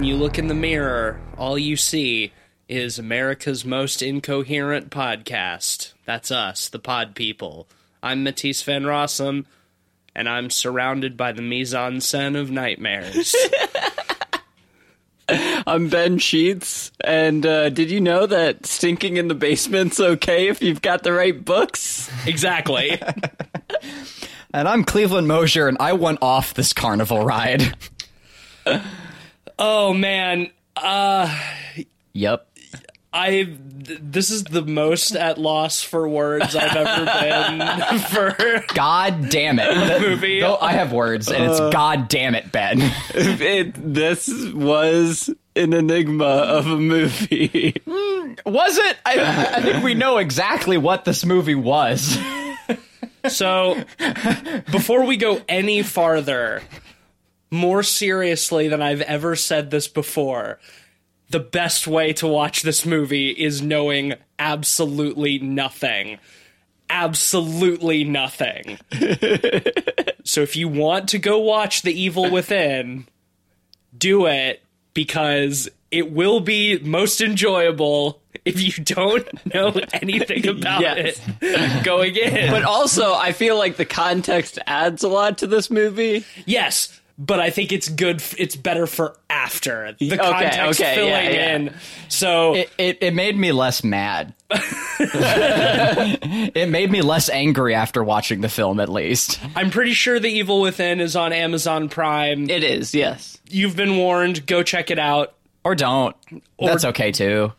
When you look in the mirror, all you see is America's most incoherent podcast. That's us, the Pod People. I'm Matisse Van Rossum, and I'm surrounded by the mise en scène of nightmares. I'm Ben Sheets, and uh, did you know that stinking in the basement's okay if you've got the right books? exactly. And I'm Cleveland Mosier, and I went off this carnival ride. Oh man, uh, yep. I this is the most at loss for words I've ever been for God damn it. movie. Though I have words, and it's God damn it, Ben. It, this was an enigma of a movie. was it? I, I think we know exactly what this movie was. So, before we go any farther, more seriously than I've ever said this before, the best way to watch this movie is knowing absolutely nothing. Absolutely nothing. so, if you want to go watch The Evil Within, do it because it will be most enjoyable if you don't know anything about Yes. it going in. But also, I feel like the context adds a lot to this movie. Yes, but I think it's good. f- It's better for after the Okay, context okay, filling yeah, yeah. in. So It, it, it made me less mad. it made me less angry after watching the film, at least. I'm pretty sure The Evil Within is on Amazon Prime. It is, yes. You've been warned. Go check it out. Or don't. That's okay too.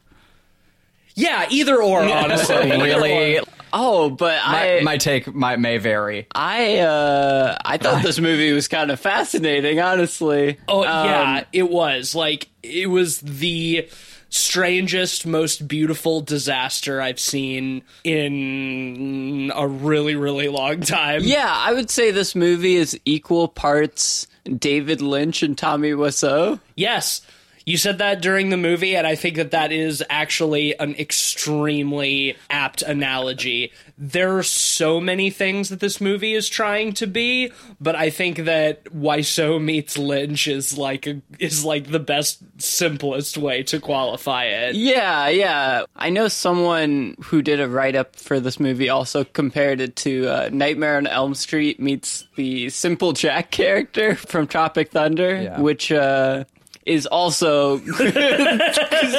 Yeah, either or. Honestly, Really, or. Oh, but my, I, my take might may vary. I, uh, I thought this movie was kind of fascinating, honestly. Oh Um, yeah, it was like it was the strangest, most beautiful disaster I've seen in a really, really long time. Yeah, I would say this movie is equal parts David Lynch and Tommy Wiseau. Yes. You said that during the movie, and I think that that is actually an extremely apt analogy. There are so many things that this movie is trying to be, but I think that Wiseau meets Lynch is like a, is like the best, simplest way to qualify it. Yeah, yeah. I know someone who did a write up for this movie also compared it to uh, Nightmare on Elm Street meets the Simple Jack character from Tropic Thunder, Yeah. which uh, is also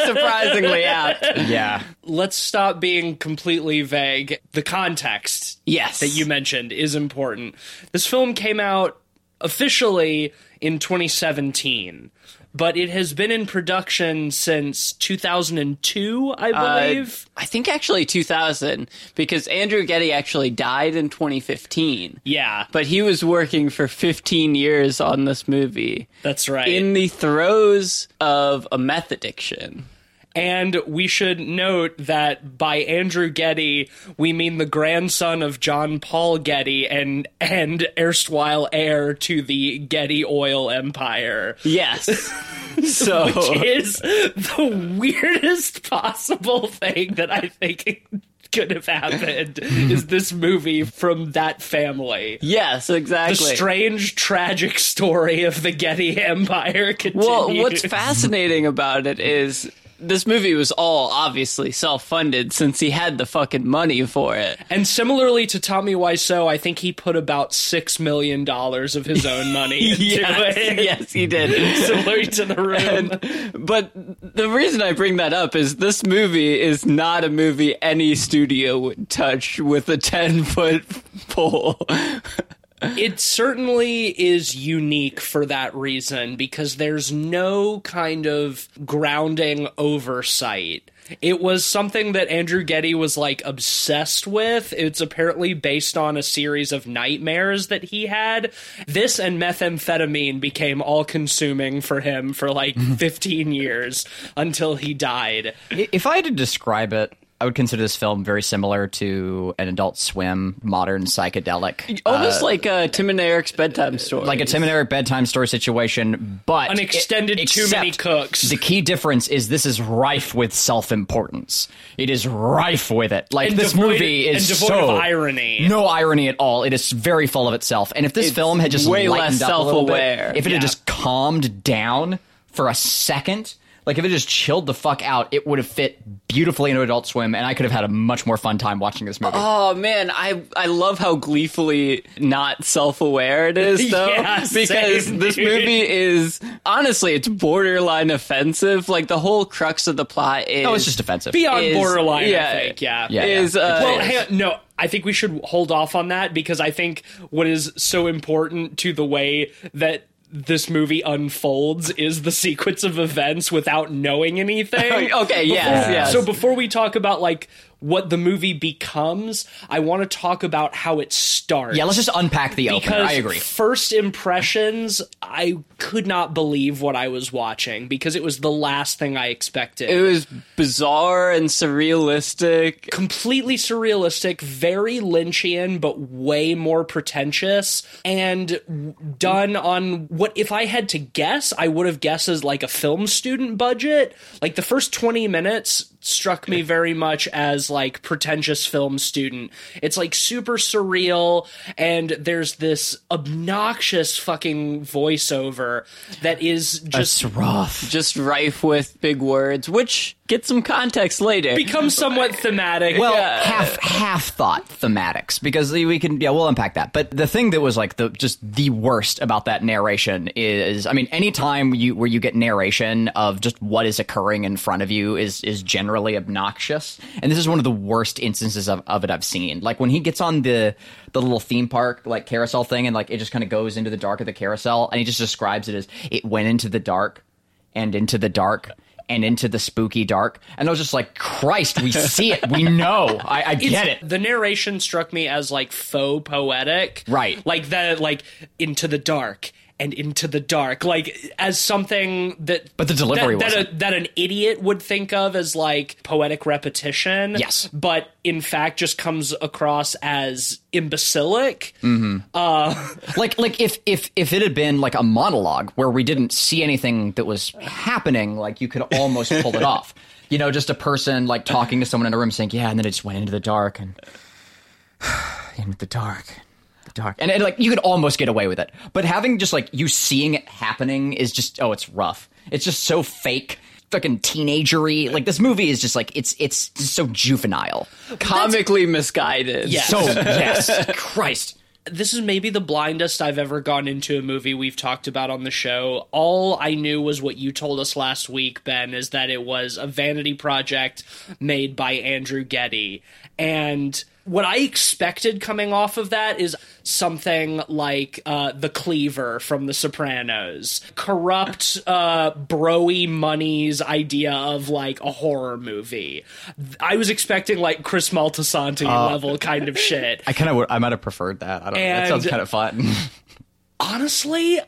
surprisingly apt. Yeah. Let's stop being completely vague. The context Yes. that you mentioned is important. This film came out officially in 2017, but it has been in production since 2002, I uh, believe. I think actually 2000 because Andrew Getty actually died in 2015. yeah, But he was working for 15 years on this movie that's right. in the throes of a meth addiction. And we should note that by Andrew Getty, we mean the grandson of John Paul Getty and and erstwhile heir to the Getty oil empire. Yes. so is the weirdest possible thing that I think could have happened is this movie from that family. yes, The exactly. strange, tragic story of the Getty Empire continues. well, what's fascinating about it is this movie was all obviously self-funded since he had the fucking money for it. And similarly to Tommy Wiseau, I think he put about six million dollars of his own money into yes, it. yes, he did. Similar to the room. But the reason I bring that up is this movie is not a movie any studio would touch with a 10 foot pole. It certainly is unique for that reason because there's no kind of grounding oversight. It was something that Andrew Getty was like obsessed with. It's apparently based on a series of nightmares that he had. This and methamphetamine became all consuming for him for like 15 years until he died. If I had to describe it, I would consider this film very similar to an Adult Swim modern psychedelic, Almost uh, like uh, Tim and Eric's bedtime story. like a Tim and Eric bedtime story situation, but An extended it- too many cooks. The key difference is this is rife with self-importance. It is rife with it. Like And this devoid- movie is and devoid so of irony. No irony at all. It is very full of itself. And if this It's film had just way less up a little bit, self-aware. if it Yeah. had just calmed down for a second, like if it just chilled the fuck out, it would have fit beautifully into Adult Swim, and I could have had a much more fun time watching this movie. Oh man, I I love how gleefully not self-aware it is though Yeah, because same, this movie is honestly it's borderline offensive. Like the whole crux of the plot is oh, it's just offensive. Beyond is- borderline, yeah. I think. Yeah. Yeah. is uh, Well, hang on, no, I think we should hold off on that because I think what is so important to the way that this movie unfolds is the sequence of events without knowing anything. Okay, yes, Before- yes. So before we talk about like what the movie becomes, I want to talk about how it starts. yeah, let's just unpack the opener. because I agree. first impressions, I could not believe what I was watching because it was the last thing I expected it was bizarre and surrealistic. completely surrealistic, very Lynchian, but way more pretentious, and done on what, if I had to guess, I would have guessed as like a film student budget. Like the first 20 minutes struck me very much as like pretentious film student. It's like super surreal, and there's this obnoxious fucking voiceover that is just It's rough. Just rife with big words, which get some context later. Become somewhat thematic. Well, Yeah. half half thought thematics because we can yeah we'll unpack that. But the thing that was like the just the worst about that narration is I mean anytime you where you get narration of just what is occurring in front of you is is generally obnoxious, and this is one of the worst instances of, of it I've seen. Like when he gets on the the little theme park like carousel thing and like it just kind of goes into the dark of the carousel and he just describes it as it went into the dark and into the dark and into the spooky dark. And I was just like, Christ, we see it. We know. I, I get it. The narration struck me as like faux poetic, Right. Like that, like into the dark and into the dark, like as something that. But the delivery that, that, a, that an idiot would think of as like poetic repetition. Yes. but in fact, just comes across as imbecilic. Mm-hmm. Uh, like, like if if if it had been like a monologue where we didn't see anything that was happening, like you could almost pull it off. You know, just a person like talking to someone in a room saying, "Yeah," and then it just went into the dark and into the dark. The Dark. And, and like you could almost get away with it, but having just like you seeing it happening is just oh, it's rough. It's just so fake, fucking teenagery. Like this movie is just like it's it's just so juvenile. Comically misguided. Yeah. So yes, Christ. this is maybe the blindest I've ever gone into a movie we've talked about on the show. All I knew was what you told us last week, Ben, is that it was a vanity project made by Andrew Getty. And what I expected coming off of that is something like uh, the Cleaver from The Sopranos, corrupt, uh, broy money's idea of like a horror movie. I was expecting like Chris Moltisanti level kind of shit. I kind of I might have preferred that. I don't know. That sounds kind of fun. honestly,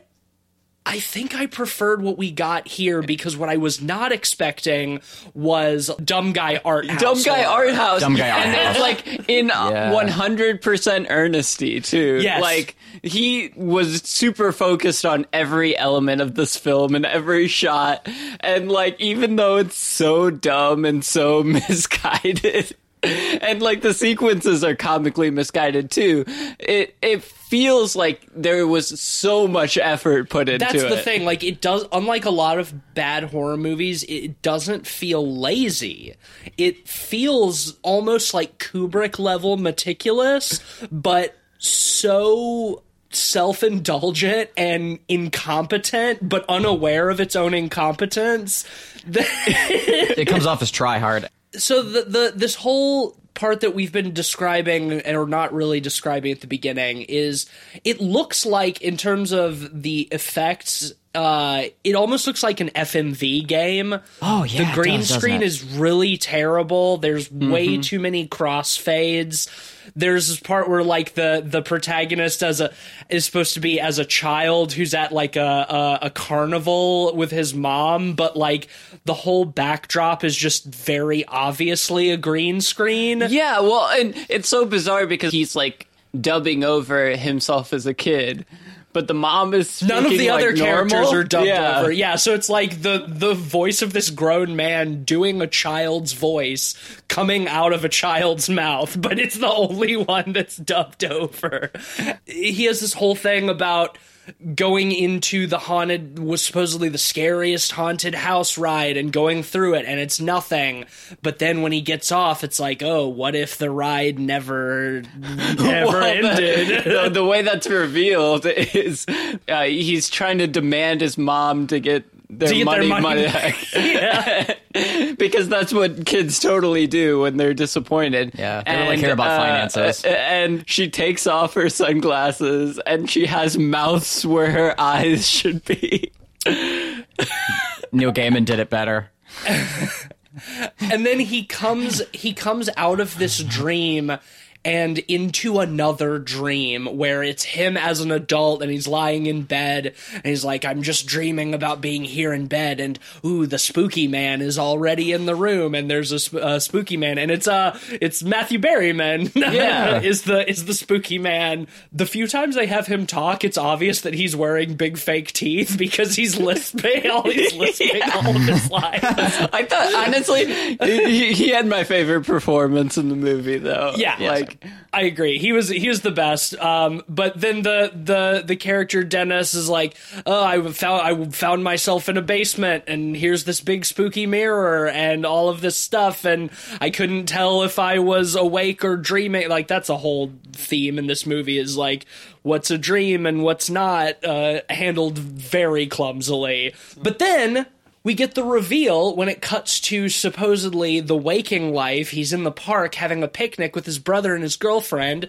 I think I preferred what we got here because what I was not expecting was dumb guy art house. Dumb guy art house. Dumb guy art and house. it's like in uh, one hundred percent earnesty too. Yes. Like he was super focused on every element of this film and every shot. And like even though it's so dumb and so misguided. And like the sequences are comically misguided too. It it feels like there was so much effort put into it. That's it. the thing. Like it does, unlike a lot of bad horror movies, it doesn't feel lazy. It feels almost like Kubrick level meticulous, but so self-indulgent and incompetent, but unaware of its own incompetence. it comes off as try hard. So the the this whole part that we've been describing and or not really describing at the beginning is it looks like in terms of the effects uh it almost looks like an FMV game. Oh, yeah, The green does, screen is really terrible. There's way too many crossfades. There's this part where like the the protagonist as a is supposed to be as a child who's at like a, a a carnival with his mom, but like the whole backdrop is just very obviously a green screen. Yeah, well, and it's so bizarre because he's like dubbing over himself as a kid, but the mom is None of the speaking, other like, characters are dubbed yeah. over. Yeah, so it's like the the voice of this grown man doing a child's voice coming out of a child's mouth, but it's the only one that's dubbed over. He has this whole thing about going into the haunted was supposedly the scariest haunted house ride and going through it and it's nothing. But then when he gets off it's like oh what if the ride never never Well, ended? The, the, the way that's revealed is uh, he's trying to demand his mom to get their, To get their money, money money back. back. because that's what kids totally do when they're disappointed. Yeah, they don't really care about finances. uh, and she takes off her sunglasses and she has mouths where her eyes should be. Neil Gaiman did it better. and then he comes he comes out of this dream and into another dream where it's him as an adult and he's lying in bed and he's like i'm just dreaming about being here in bed and ooh the spooky man is already in the room and there's a, sp- spooky man and it's uh it's matthew berryman Yeah. is the is the spooky man the few times they have him talk it's obvious that he's wearing big fake teeth because he's lisping all he's lisping all of his lines I thought, honestly, he, he had my favorite performance in the movie, though. Yeah. Yes. I agree. He was he was the best. Um, but then the the the character Dennis is like, oh, I found I found myself in a basement, and here's this big spooky mirror and all of this stuff, and I couldn't tell if I was awake or dreaming. Like that's a whole theme in this movie is like what's a dream and what's not, uh, handled very clumsily. But then we get the reveal when it cuts to supposedly the waking life. He's in the park having a picnic with his brother and his girlfriend.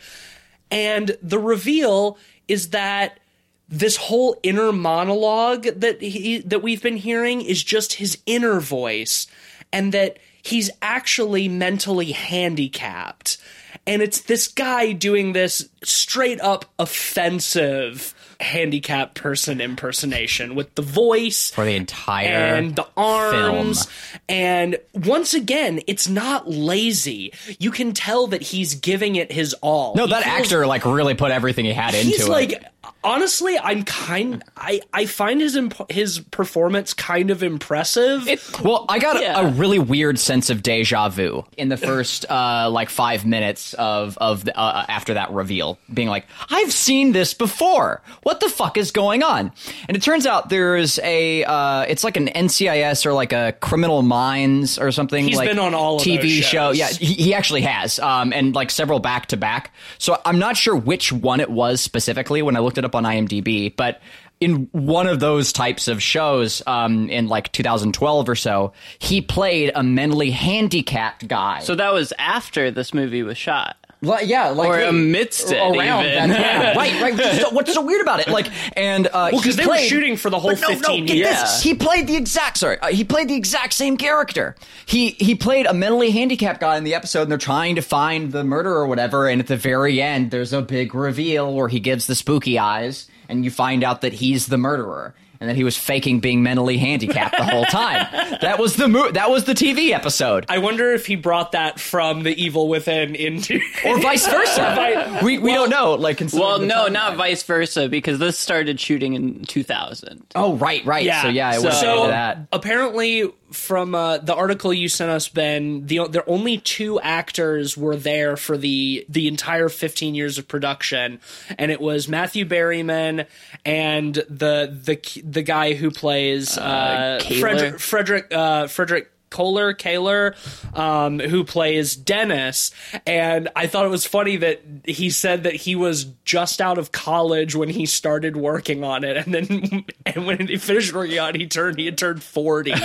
And the reveal is that this whole inner monologue that he that we've been hearing is just his inner voice and that he's actually mentally handicapped. And it's this guy doing this straight up offensive handicapped person impersonation with the voice For the entire and the arms. And once again, it's not lazy. You can tell that he's giving it his all. No, He that feels- actor like really put everything he had into He's it. like honestly, I'm kind. I I find his imp- his performance kind of impressive. Well, I got Yeah. a really weird sense of deja vu in the first uh, like five minutes of of the, uh, after that reveal, being like, "I've seen this before. What the fuck is going on?" And it turns out there's a uh, it's like an NCIS or like a Criminal Minds or something. He's like been on all of TV those show. shows. Yeah, he, he actually has, um, and like several back to back. So I'm not sure which one it was specifically when I looked it up on IMDb, but in one of those types of shows, um, in like 2012 or so, he played a mentally handicapped guy. so that was after this movie was shot. Like, yeah, like Or hey, amidst it, around even. that, yeah, right, right. So, what's so weird about it? Like, and uh, Well, 'cause he they were shooting for the whole no, 15 no, get years. this. He played the exact sorry. Uh, he played the exact same character. He he played a mentally handicapped guy in the episode, and they're trying to find the murderer or whatever. And at the very end, there's a big reveal where he gives the spooky eyes, and you find out that he's the murderer. And that he was faking being mentally handicapped the whole time. that was the mo- that was the TV episode. I wonder if he brought that from the evil within into or vice versa. we we don't know. Like, considering Well, no, time. not vice versa, because this started shooting in 2000. Oh, right, right. Yeah. So yeah, it So- was so that. apparently from uh, the article you sent us ben the there only two actors were there for the the entire 15 years of production and it was Matthew Berryman and the the the guy who plays uh, Kaler? Frederick Frederick uh, Frederick Koehler, Kaler, um, who plays Dennis, and I thought it was funny that he said that he was just out of college when he started working on it, and then and when he finished working on it, he turned he had turned forty.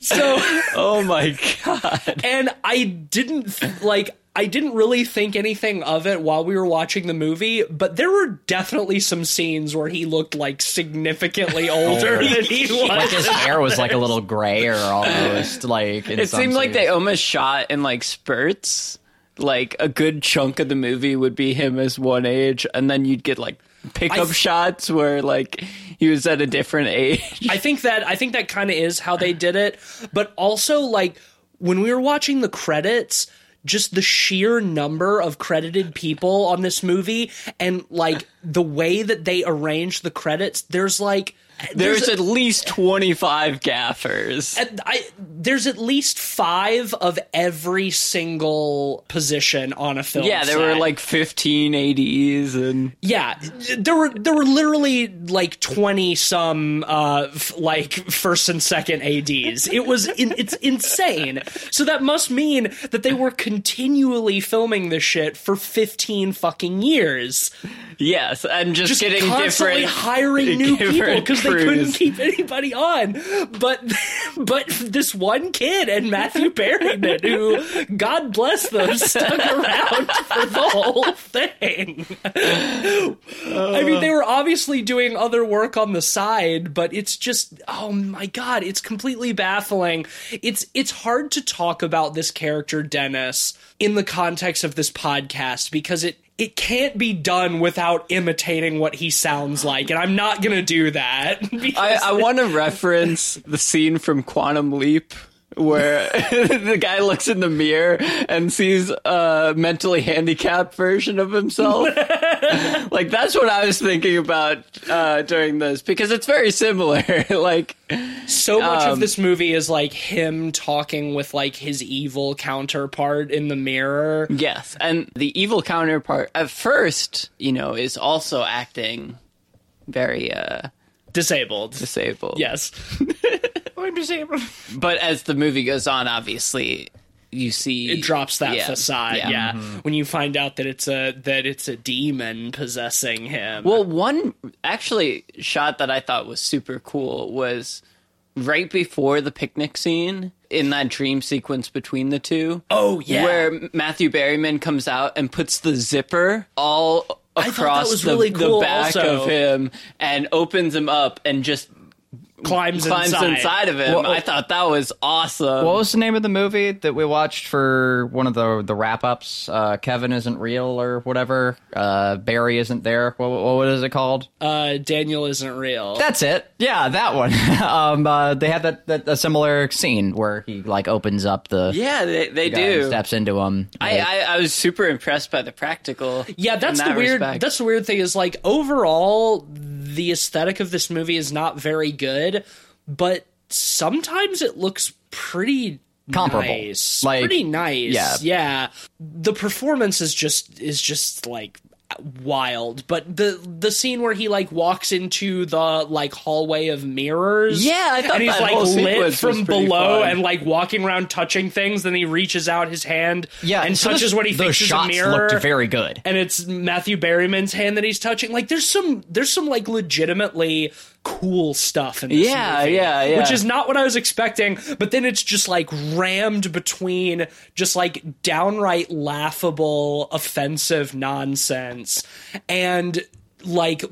so Oh my god. and I didn't like I didn't really think anything of it while we were watching the movie, but there were definitely some scenes where he looked like significantly older than he was. Like his hair was like a little grayer almost. Like in It some seemed like they almost shot in like spurts. Like a good chunk of the movie would be him as one age, and then you'd get like pickup th- shots where like he was at a different age. I think that I think that kind of is how they did it, but also like when we were watching the credits, just the sheer number of credited people on this movie and like the way that they arrange the credits, there's like There's there's at least 25 gaffers. I there's at least five of every single position on a film. Yeah, there were like 15 ADs and yeah, there were there were literally like twenty some uh f- like first and second ads. It was in, it's insane. So that must mean that they were continually filming this shit for fifteen fucking years, yes, and just, just getting constantly different hiring new people because they couldn't keep anybody on. But but this one kid and Matthew Berryman, who God bless them, stuck around for the whole thing. I mean, they were obviously doing other work on the side, but it's just oh my god, it's completely baffling. It's it's hard to talk about this character Dennis in the context of this podcast because it it can't be done without imitating what he sounds like, and I'm not gonna do that. I, I want to reference the scene from Quantum Leap where the guy looks in the mirror and sees a mentally handicapped version of himself. like that's what I was thinking about uh, during this because it's very similar. like so much of um, this movie is like him talking with like his evil counterpart in the mirror. yes, and the evil counterpart at first, you know, is also acting very uh, Disabled. disabled. Yes. I'm disabled. but as the movie goes on, obviously. You see, It drops that yeah, facade, yeah. Mm-hmm. When you find out that it's a that it's a demon possessing him. Well, one actually shot that I thought was super cool was right before the picnic scene in that dream sequence between the two. Oh, yeah. where Matthew Berryman comes out and puts the zipper all thought that across was the, really the back also. of him and opens him up and just climbs, climbs inside. inside, of him. Well, I thought that was awesome. What was the name of the movie that we watched for one of the the wrap ups? Uh, Kevin isn't real or whatever. Uh, Barry isn't there. What, what, what is it called? Uh, Daniel isn't real. That's it. Yeah, that one. um, uh, they had that, that a similar scene where he like opens up the yeah, they, they guy and do. steps into him. I, I, I was super impressed by the practical. Yeah, that's in the weird. respect. That's the weird thing is like overall, the aesthetic of this movie is not very good, but sometimes it looks pretty Comparable. nice, Like, pretty nice. yeah. yeah. The performance is just is just like wild but the the scene where he like walks into the like hallway of mirrors Yeah, I thought and he's like lit from below fun. and like walking around touching things then he reaches out his hand yeah, and so touches this- what he thinks is a shots mirror looked very good. and it's Matthew Berryman's hand that he's touching. Like there's some there's some like legitimately cool stuff in this Yeah, movie, yeah, yeah. Which is not what I was expecting, but then it's just like rammed between just like downright laughable, offensive nonsense and like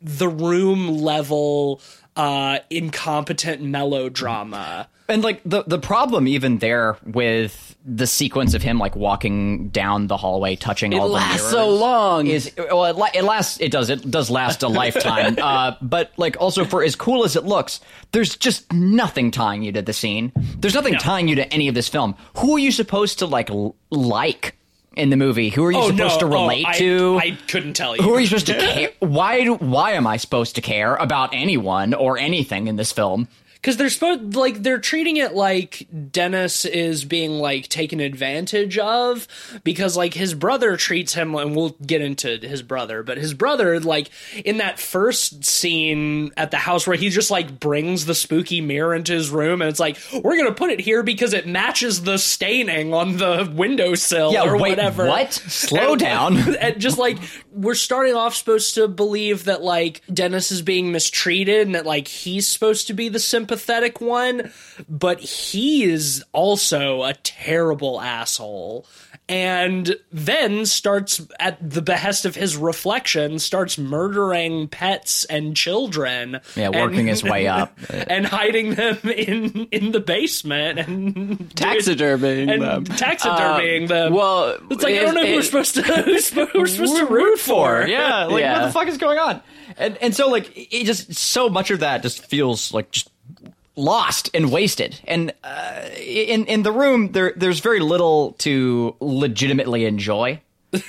the room level uh incompetent melodrama. And like the the problem even there with the sequence of him like walking down the hallway, touching all the lasts so long. Is well, it, la- it lasts. It does. It does last a lifetime. Uh, but like also for as cool as it looks, there's just nothing tying you to the scene. There's nothing tying you to any of this film. Who are you supposed to like l- like in the movie? Who are you supposed to Oh, relate I, to? I couldn't tell you. who are you supposed to care? Why? do- Why am I supposed to care about anyone or anything in this film? Because they're supposed like they're treating it like Dennis is being like taken advantage of because like his brother treats him and we'll get into his brother but his brother like in that first scene at the house where he just like brings the spooky mirror into his room and it's like we're gonna put it here because it matches the staining on the windowsill Yeah, or wait, whatever what? Slow And- down. and just like we're starting off supposed to believe that like Dennis is being mistreated and that like he's supposed to be the sympathetic one, but he is also a terrible asshole. And then starts at the behest of his reflection, starts murdering pets and children. Yeah, working and- his way up. and hiding them in in the basement and taxidermying and them. taxidermying Um, them. Well, It's like I don't know who we're supposed to who's who we're supposed to root for. Yeah, like Yeah. what the fuck is going on? And and so like it just so much of that just feels like just lost and wasted. And uh, in in the room there there's very little to legitimately enjoy.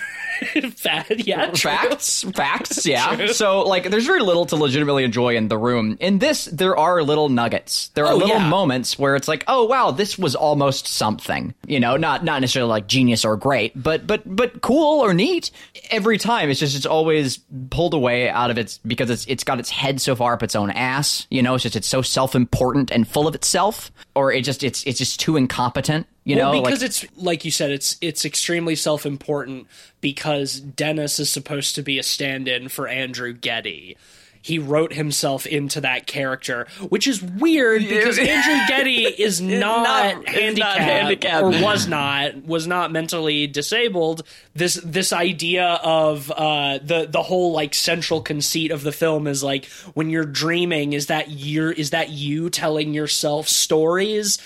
Bad, yeah. true. facts facts yeah. So like there's very little to legitimately enjoy in the room. In this there are little nuggets. There are Oh, little yeah. moments where it's like oh wow this was almost something you know? Not not necessarily like genius or great but but but cool or neat. Every time it's just it's always pulled away out of its because it's it's got its head so far up its own ass you know? It's just it's so self-important and full of itself or it just it's it's just too incompetent you well, know because like it's like you said, it's it's extremely self-important because Dennis is supposed to be a stand-in for Andrew Getty. He wrote himself into that character, which is weird because Andrew Getty is not, not- handicapped, not handicapped. or was not was not mentally disabled. This this idea of uh, the the whole like central conceit of the film is like when you're dreaming, is that you're is that you telling yourself stories?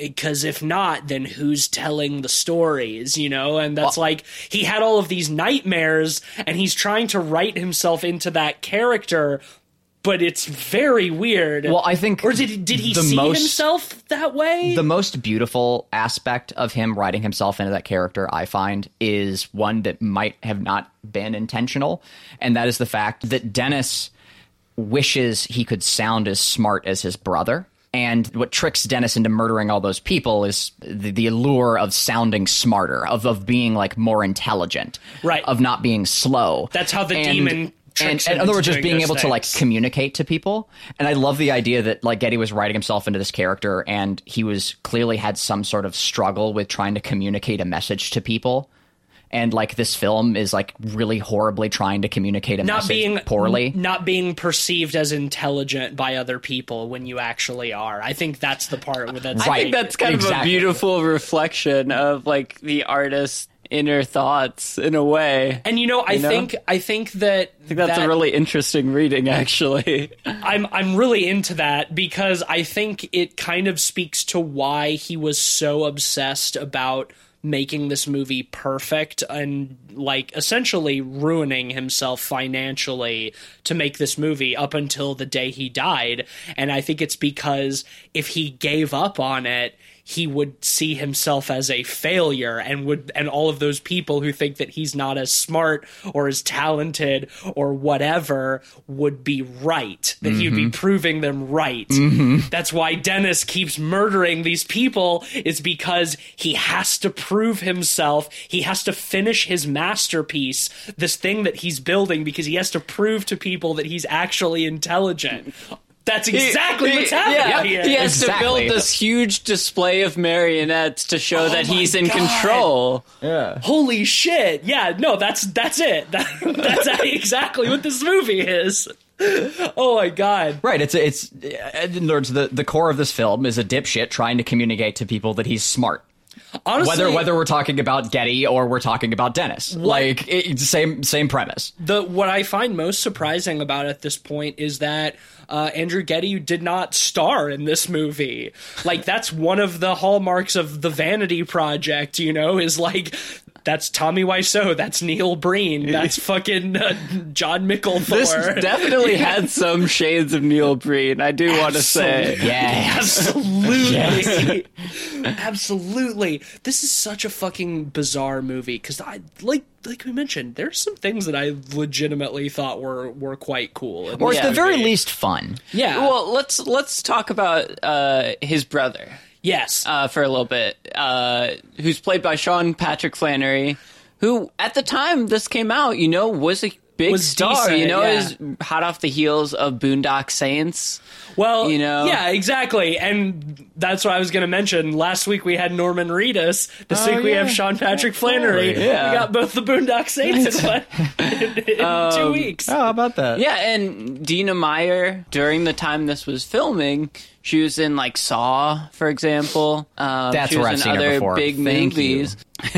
Because if not, then who's telling the stories? You know, and that's like he had all of these nightmares, and he's trying to write himself into that character. But it's very weird. Well, I think or did did he see most- himself that way? the most beautiful aspect of him writing himself into that character i find is one that might have not been intentional and that is the fact that dennis wishes he could sound as smart as his brother and what tricks Dennis into murdering all those people is the, the allure of sounding smarter, of, of being like more intelligent, Right. Of not being slow. That's how the And- demon And, and in other words, just being those able to like communicate to people. And I love the idea that like Getty was writing himself into this character and he was clearly had some sort of struggle with trying to communicate a message to people. And like this film is like really horribly trying to communicate a not message being poorly. not being perceived as intelligent by other people when you actually are. I think that's the part where that's Right. I think that's kind of a beautiful reflection of like the artist's inner thoughts in a way. And you know, I know? think I think that think that's that- a really interesting reading, actually. I'm I'm really into that because I think it kind of speaks to why he was so obsessed about making this movie perfect and like essentially ruining himself financially to make this movie up until the day he died and I think it's because if he gave up on it he would see himself as a failure and would and all of those people who think that he's not as smart or as talented or whatever would be right that he would be mm-hmm. proving them right. Mm-hmm. That's why dennis keeps murdering these people is because he has to prove himself. He has to finish his masterpiece this thing that he's building because he has to prove to people that he's actually intelligent that's exactly what's happening yeah, here he has Exactly. to build this huge display of marionettes to show oh that Oh my he's in God. control. holy shit yeah no that's that's it that, that's exactly what this movie is oh my god Right. It's it's in other words, the the core of this film is a dipshit trying to communicate to people that he's smart. Honestly Whether whether we're talking about Getty or we're talking about Dennis, like it, same same premise. the what i find most surprising about at this point is that uh, andrew getty did not star in this movie like that's one of the hallmarks of the vanity project you know is like that's Tommy Wiseau. That's Neil Breen. That's fucking uh, Jon Mikl Thor. This definitely had some shades of Neil Breen, I do want to say. Yeah. Absolutely. Absolutely. This is such a fucking bizarre movie because I like like we mentioned, there's some things that I legitimately thought were were quite cool. Or this at the very least fun. yeah. Well, let's let's talk about uh, his brother yes. uh, for a little bit, uh, who's played by Sean Patrick Flanery, who at the time this came out, you know, was a big Was star. decent, you know, yeah. is hot off the heels of Boondock Saints. well, you know? yeah, exactly. And that's what I was going to mention. Last week we had Norman Reedus. This Oh, week we yeah. have Sean Patrick Flanery. Yeah. We got both the Boondock Saints in, one, in, in two Um, weeks. Oh, how about that? Yeah, and Dina Meyer during the time this was filming, she was in like Saw, for example. Um, That's she was where I've in seen her other before. big Thank you. movies.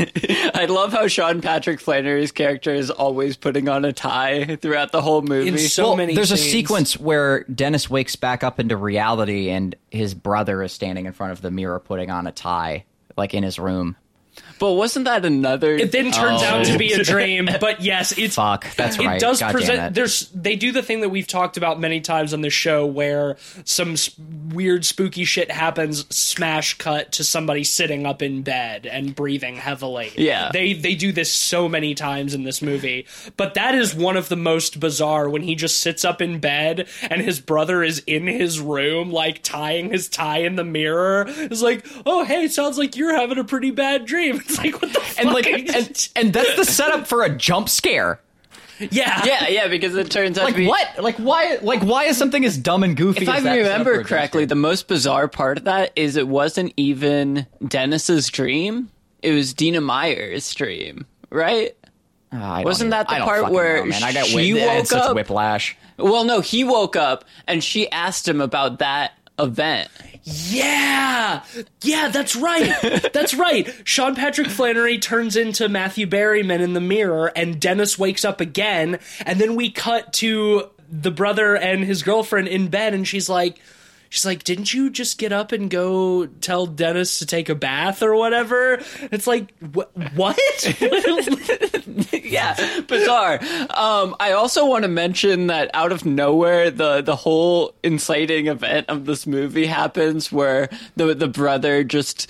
I love how Sean Patrick Flanery's character is always putting on a tie throughout the whole movie. In so Well, many there's a sequence where Dennis wakes back up into reality and his brother is standing in front of the mirror putting on a tie, like in his room. But wasn't that another? It then turns oh. out to be a dream, but yes, it's Fuck, that's it right. does God present. it. There's they do the thing that we've talked about many times on this show, where some weird spooky shit happens. Smash cut to somebody sitting up in bed and breathing heavily. Yeah. they they do this so many times in this movie, but that is one of the most bizarre when he just sits up in bed and his brother is in his room, like tying his tie in the mirror. It's like, oh hey, sounds like you're having a pretty bad dream. It's like what the and fuck? like and, and that's the setup for a jump scare. yeah, yeah, yeah, because it turns out Like to be what? Like why? Like why is something as dumb and goofy? If as I that set up for remember correctly, the most bizarre part of that is it wasn't even Dennis's dream; it was Dina Meyer's dream, right? Oh, I wasn't that the I part where know, man. I got she whip, I had woke up? whiplash. Well, no, he woke up and she asked him about that event. Yeah, yeah, that's right. That's right. Sean Patrick Flanery turns into Matthew Berryman in the mirror, and Dennis wakes up again. And then we cut to the brother and his girlfriend in bed, and she's like, she's like, "Didn't you just get up and go tell Dennis to take a bath or whatever?" It's like, wh- what? yeah, bizarre. Um, I also want to mention that out of nowhere, the the whole inciting event of this movie happens, where the the brother just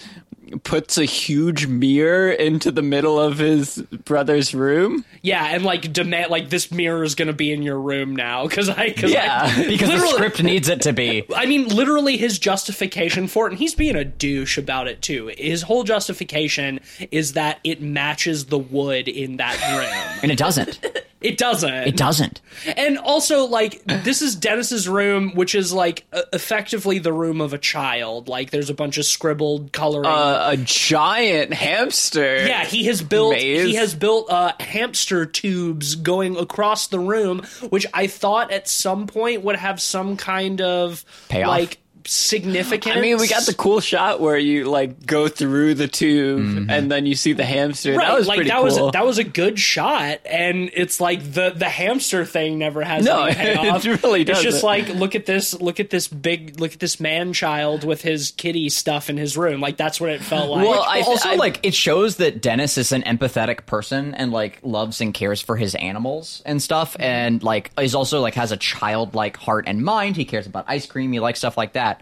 puts a huge mirror into the middle of his brother's room. yeah, and like demand, like this mirror is gonna be in your room now because I, cause Yeah, I, Because the script needs it to be. I mean, literally, his justification for it, and he's being a douche about it too. His whole justification is that it matches the wood in that room. And it doesn't. It doesn't. It doesn't. And also, like, this is Dennis's room, which is like effectively the room of a child. Like, there's a bunch of scribbled coloring. Uh, a giant hamster. yeah, he has built maze. he has built uh, hamster tubes going across the room, which I thought at some point would have some kind of Payoff? like significance. I mean, we got the cool shot where you like go through the tube mm-hmm. and then you see the hamster. right, that was like pretty that cool. was that was a good shot, and it's like the the hamster thing never has No, any payoff. it really does. It's just like look at this, look at this big, look at this man child with his kitty stuff in his room. Like that's what it felt like. Well, I- also, I- like it shows that Dennis is an empathetic person and like loves and cares for his animals and stuff, and like is also like has a childlike heart and mind. He cares about ice cream. He likes stuff like that,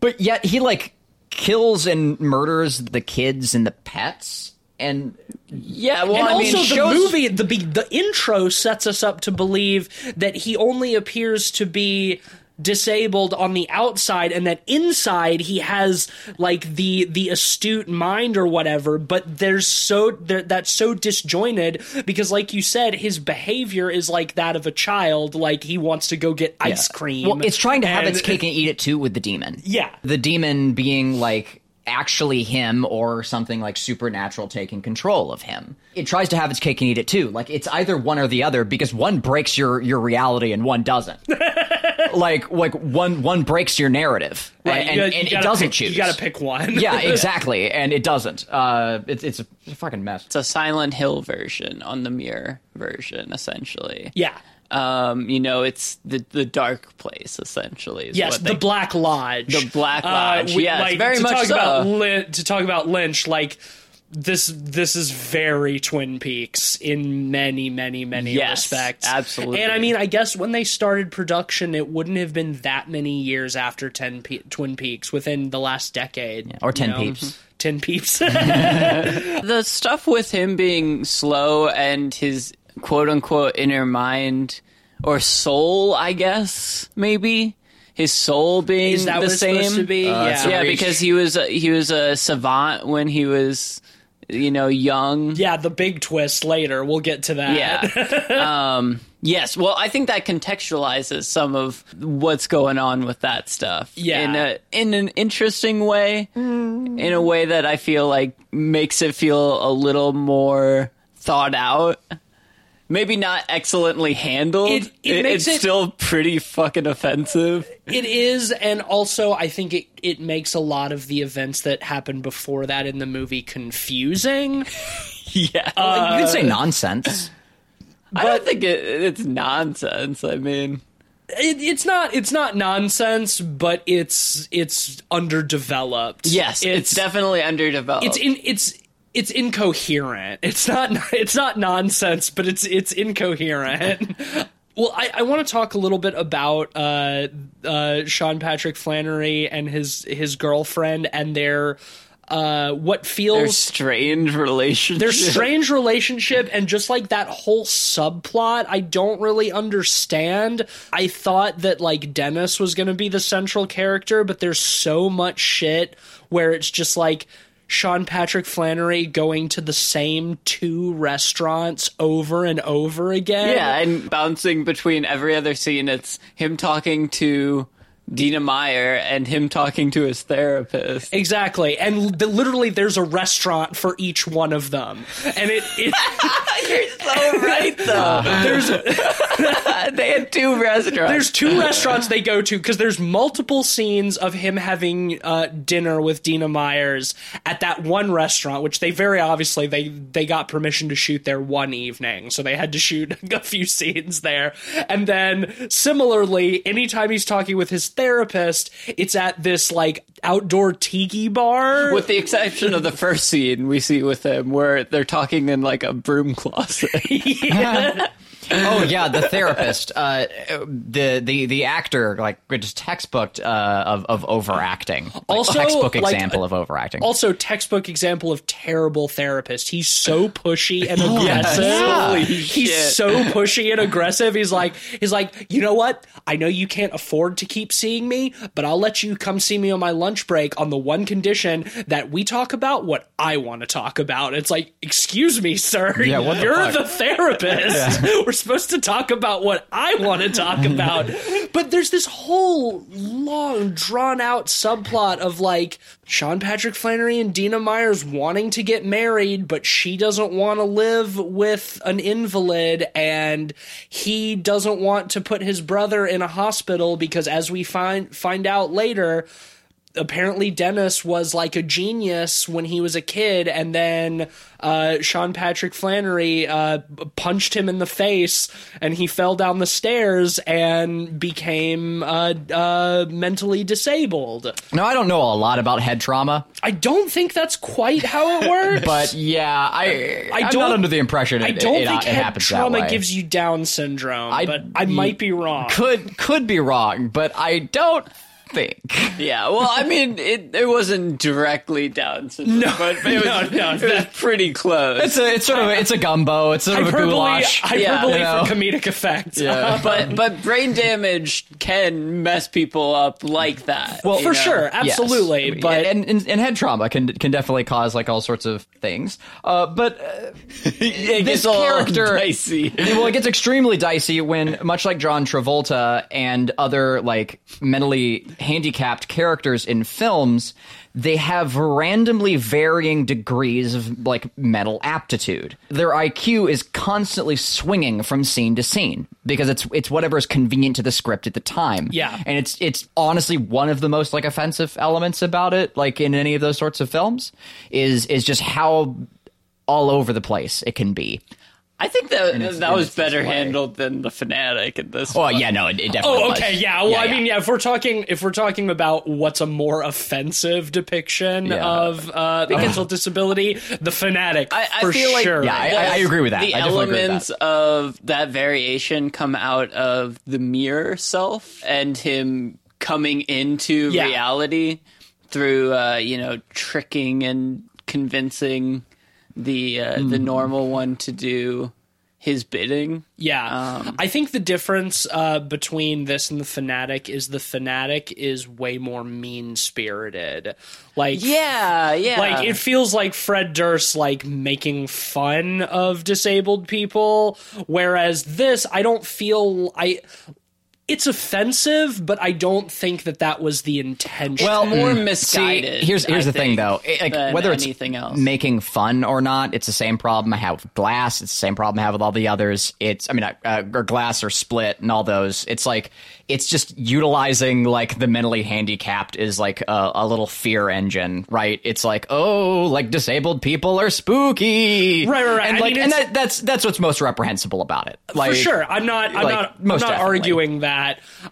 but yet he like kills and murders the kids and the pets. And yeah, well, and I also mean, the shows- movie, the the intro sets us up to believe that he only appears to be disabled on the outside and that inside he has like the the astute mind or whatever but there's so there, that's so disjointed because like you said his behavior is like that of a child like he wants to go get ice cream Well, it's trying to have And- its cake and eat it too with the demon. Yeah. The demon being like actually him or something like supernatural taking control of him. It tries to have its cake and eat it too. Like it's either one or the other because one breaks your your reality and one doesn't. like like one one breaks your narrative Right, and, you gotta- you it doesn't pick- choose. you gotta pick one yeah, exactly, and it doesn't. Uh, it's it's a, it's a fucking mess. it's a Silent Hill version on the mirror version, essentially. yeah Um, you know, it's the the dark place essentially. Yes, the they- Black Lodge. The Black Lodge, yes, like, very to much talk so. About Lin- to talk about Lynch, like this. This is very Twin Peaks in many, many, many Yes, respects. absolutely. And I mean, I guess when they started production, it wouldn't have been that many years after Ten Pe- Twin Peaks within the last decade, or you 10 know? peeps. Ten peeps. the stuff with him being slow and his quote unquote inner mind or soul, I guess maybe his soul being is that the what it's same. supposed to be? Uh, it's a yeah. yeah, reach. because he was a, he was a savant when he was you know young. yeah, the big twist later. We'll get to that. Yeah. um, yes. Well, I think that contextualizes some of what's going on with that stuff. Yeah. In a in an interesting way, in a way that I feel like makes it feel a little more thought out. Maybe not excellently handled. It- it makes it's it- still pretty fucking offensive. It is, and also I think it, it makes a lot of the events that happen before that in the movie confusing. Yeah. Uh, you could say nonsense. I don't think it, it's nonsense. I mean, It, it's not it's not nonsense, but it's it's underdeveloped. yes, it's, definitely underdeveloped. it's in it's it's incoherent. It's not it's not nonsense, but it's it's incoherent. well, I, I want to talk a little bit about uh, uh, Sean Patrick Flanery and his his girlfriend and their uh, what feels Their strange relationship. their strange relationship and just like that whole subplot i don't really understand i thought that like dennis was going to be the central character but there's so much shit where it's just like sean patrick flanery going to the same two restaurants over and over again? Yeah, and bouncing between every other scene, it's him talking to Dina Meyer and him talking to his therapist. exactly and l- literally there's a restaurant for each one of them and it, it You're so right, though. there's they had two restaurants. there's two restaurants they go to because there's multiple scenes of him having uh, dinner with Dina Myers at that one restaurant, which they very obviously they they got permission to shoot there one evening, so they had to shoot a few scenes there. And then similarly, anytime he's talking with his therapist, it's at this like outdoor tiki bar. with the exception of the first scene we see with him, where they're talking in like a broom closet. oh yeah, the therapist, uh, the the the actor, like just textbook uh, of of overacting. Like, Also, textbook like, example of overacting. also, textbook example of terrible therapist. He's so pushy and aggressive. yeah. He's so pushy and aggressive. He's like, he's like, you know what? I know you can't afford to keep seeing me, but I'll let you come see me on my lunch break on the one condition that we talk about what I want to talk about. It's like, excuse me, sir. Yeah, what the You're fuck? the therapist. We're supposed to talk about what I want to talk about. but there's this whole long, drawn out subplot of like Sean Patrick Flanery and Dina Myers wanting to get married, but she doesn't want to live with an invalid, and he doesn't want to put his brother in a hospital because, as we find find out later, apparently Dennis was like a genius when he was a kid, and then uh, Sean Patrick Flanery uh, punched him in the face, and he fell down the stairs and became uh, uh, mentally disabled. no, I don't know a lot about head trauma, I don't think that's quite how it works. but yeah, I I I'm don't- not under the impression it, I don't it, think it head trauma gives you Down syndrome, I- but I might be wrong. could could be wrong, but I don't think. yeah, well, I mean, it it wasn't directly Down syndrome, No, but it was, no, no, it was that- pretty close. It's a it's sort of a, it's a gumbo. It's sort of a Hyperbole, goulash. hyperbole Yeah, you know. for comedic effect. Yeah. but but brain damage can mess people up like that. Well, For know? sure, Yes. absolutely. But and, and and head trauma can can definitely cause like all sorts of things. Uh, but uh, it this gets a little character dicey. well, it gets extremely dicey when, much like John Travolta and other like mentally handicapped characters in films, they have randomly varying degrees of like mental aptitude. Their IQ is constantly swinging from scene to scene because it's it's whatever is convenient to the script at the time. Yeah. and it's it's honestly one of the most like offensive elements about it, like in any of those sorts of films, is is just how all over the place it can be. I think that its- that was better way. handled than the fanatic in this. Oh one. yeah, no, it, it definitely. Oh, was. okay, yeah. Well, I mean, yeah. If we're talking, if we're talking about what's a more offensive depiction Yeah. of uh, mental disability, the fanatic I, I for feel like sure. Yeah, I- I agree with that. The I definitely agree elements of that variation come out of the mirror self and him coming into Yeah. reality through uh, you know tricking and convincing the uh, the Hmm. normal one to do his bidding. Yeah, Um, I think the difference uh, between this and the fanatic is the fanatic is way more mean spirited. Like, Yeah, yeah. like it feels like Fred Durst like making fun of disabled people, whereas this I don't feel I. It's offensive, but I don't think that that was the intention. Well, more mm, misguided, See, here's here's I the thing, though. It- like, than whether it's anything else. making fun or not, it's the same problem I have with Glass. It's the same problem I have with all the others. It's, I mean, uh, uh, or Glass or Split and all those. It's like it's just utilizing like the mentally handicapped is like a, a little fear engine, right? It's like, oh, like disabled people are spooky, Right, right, right. And I like, mean, and that, that's that's what's most reprehensible about it. Like, for sure. I'm not. I'm like, not. I'm not definitely. arguing that.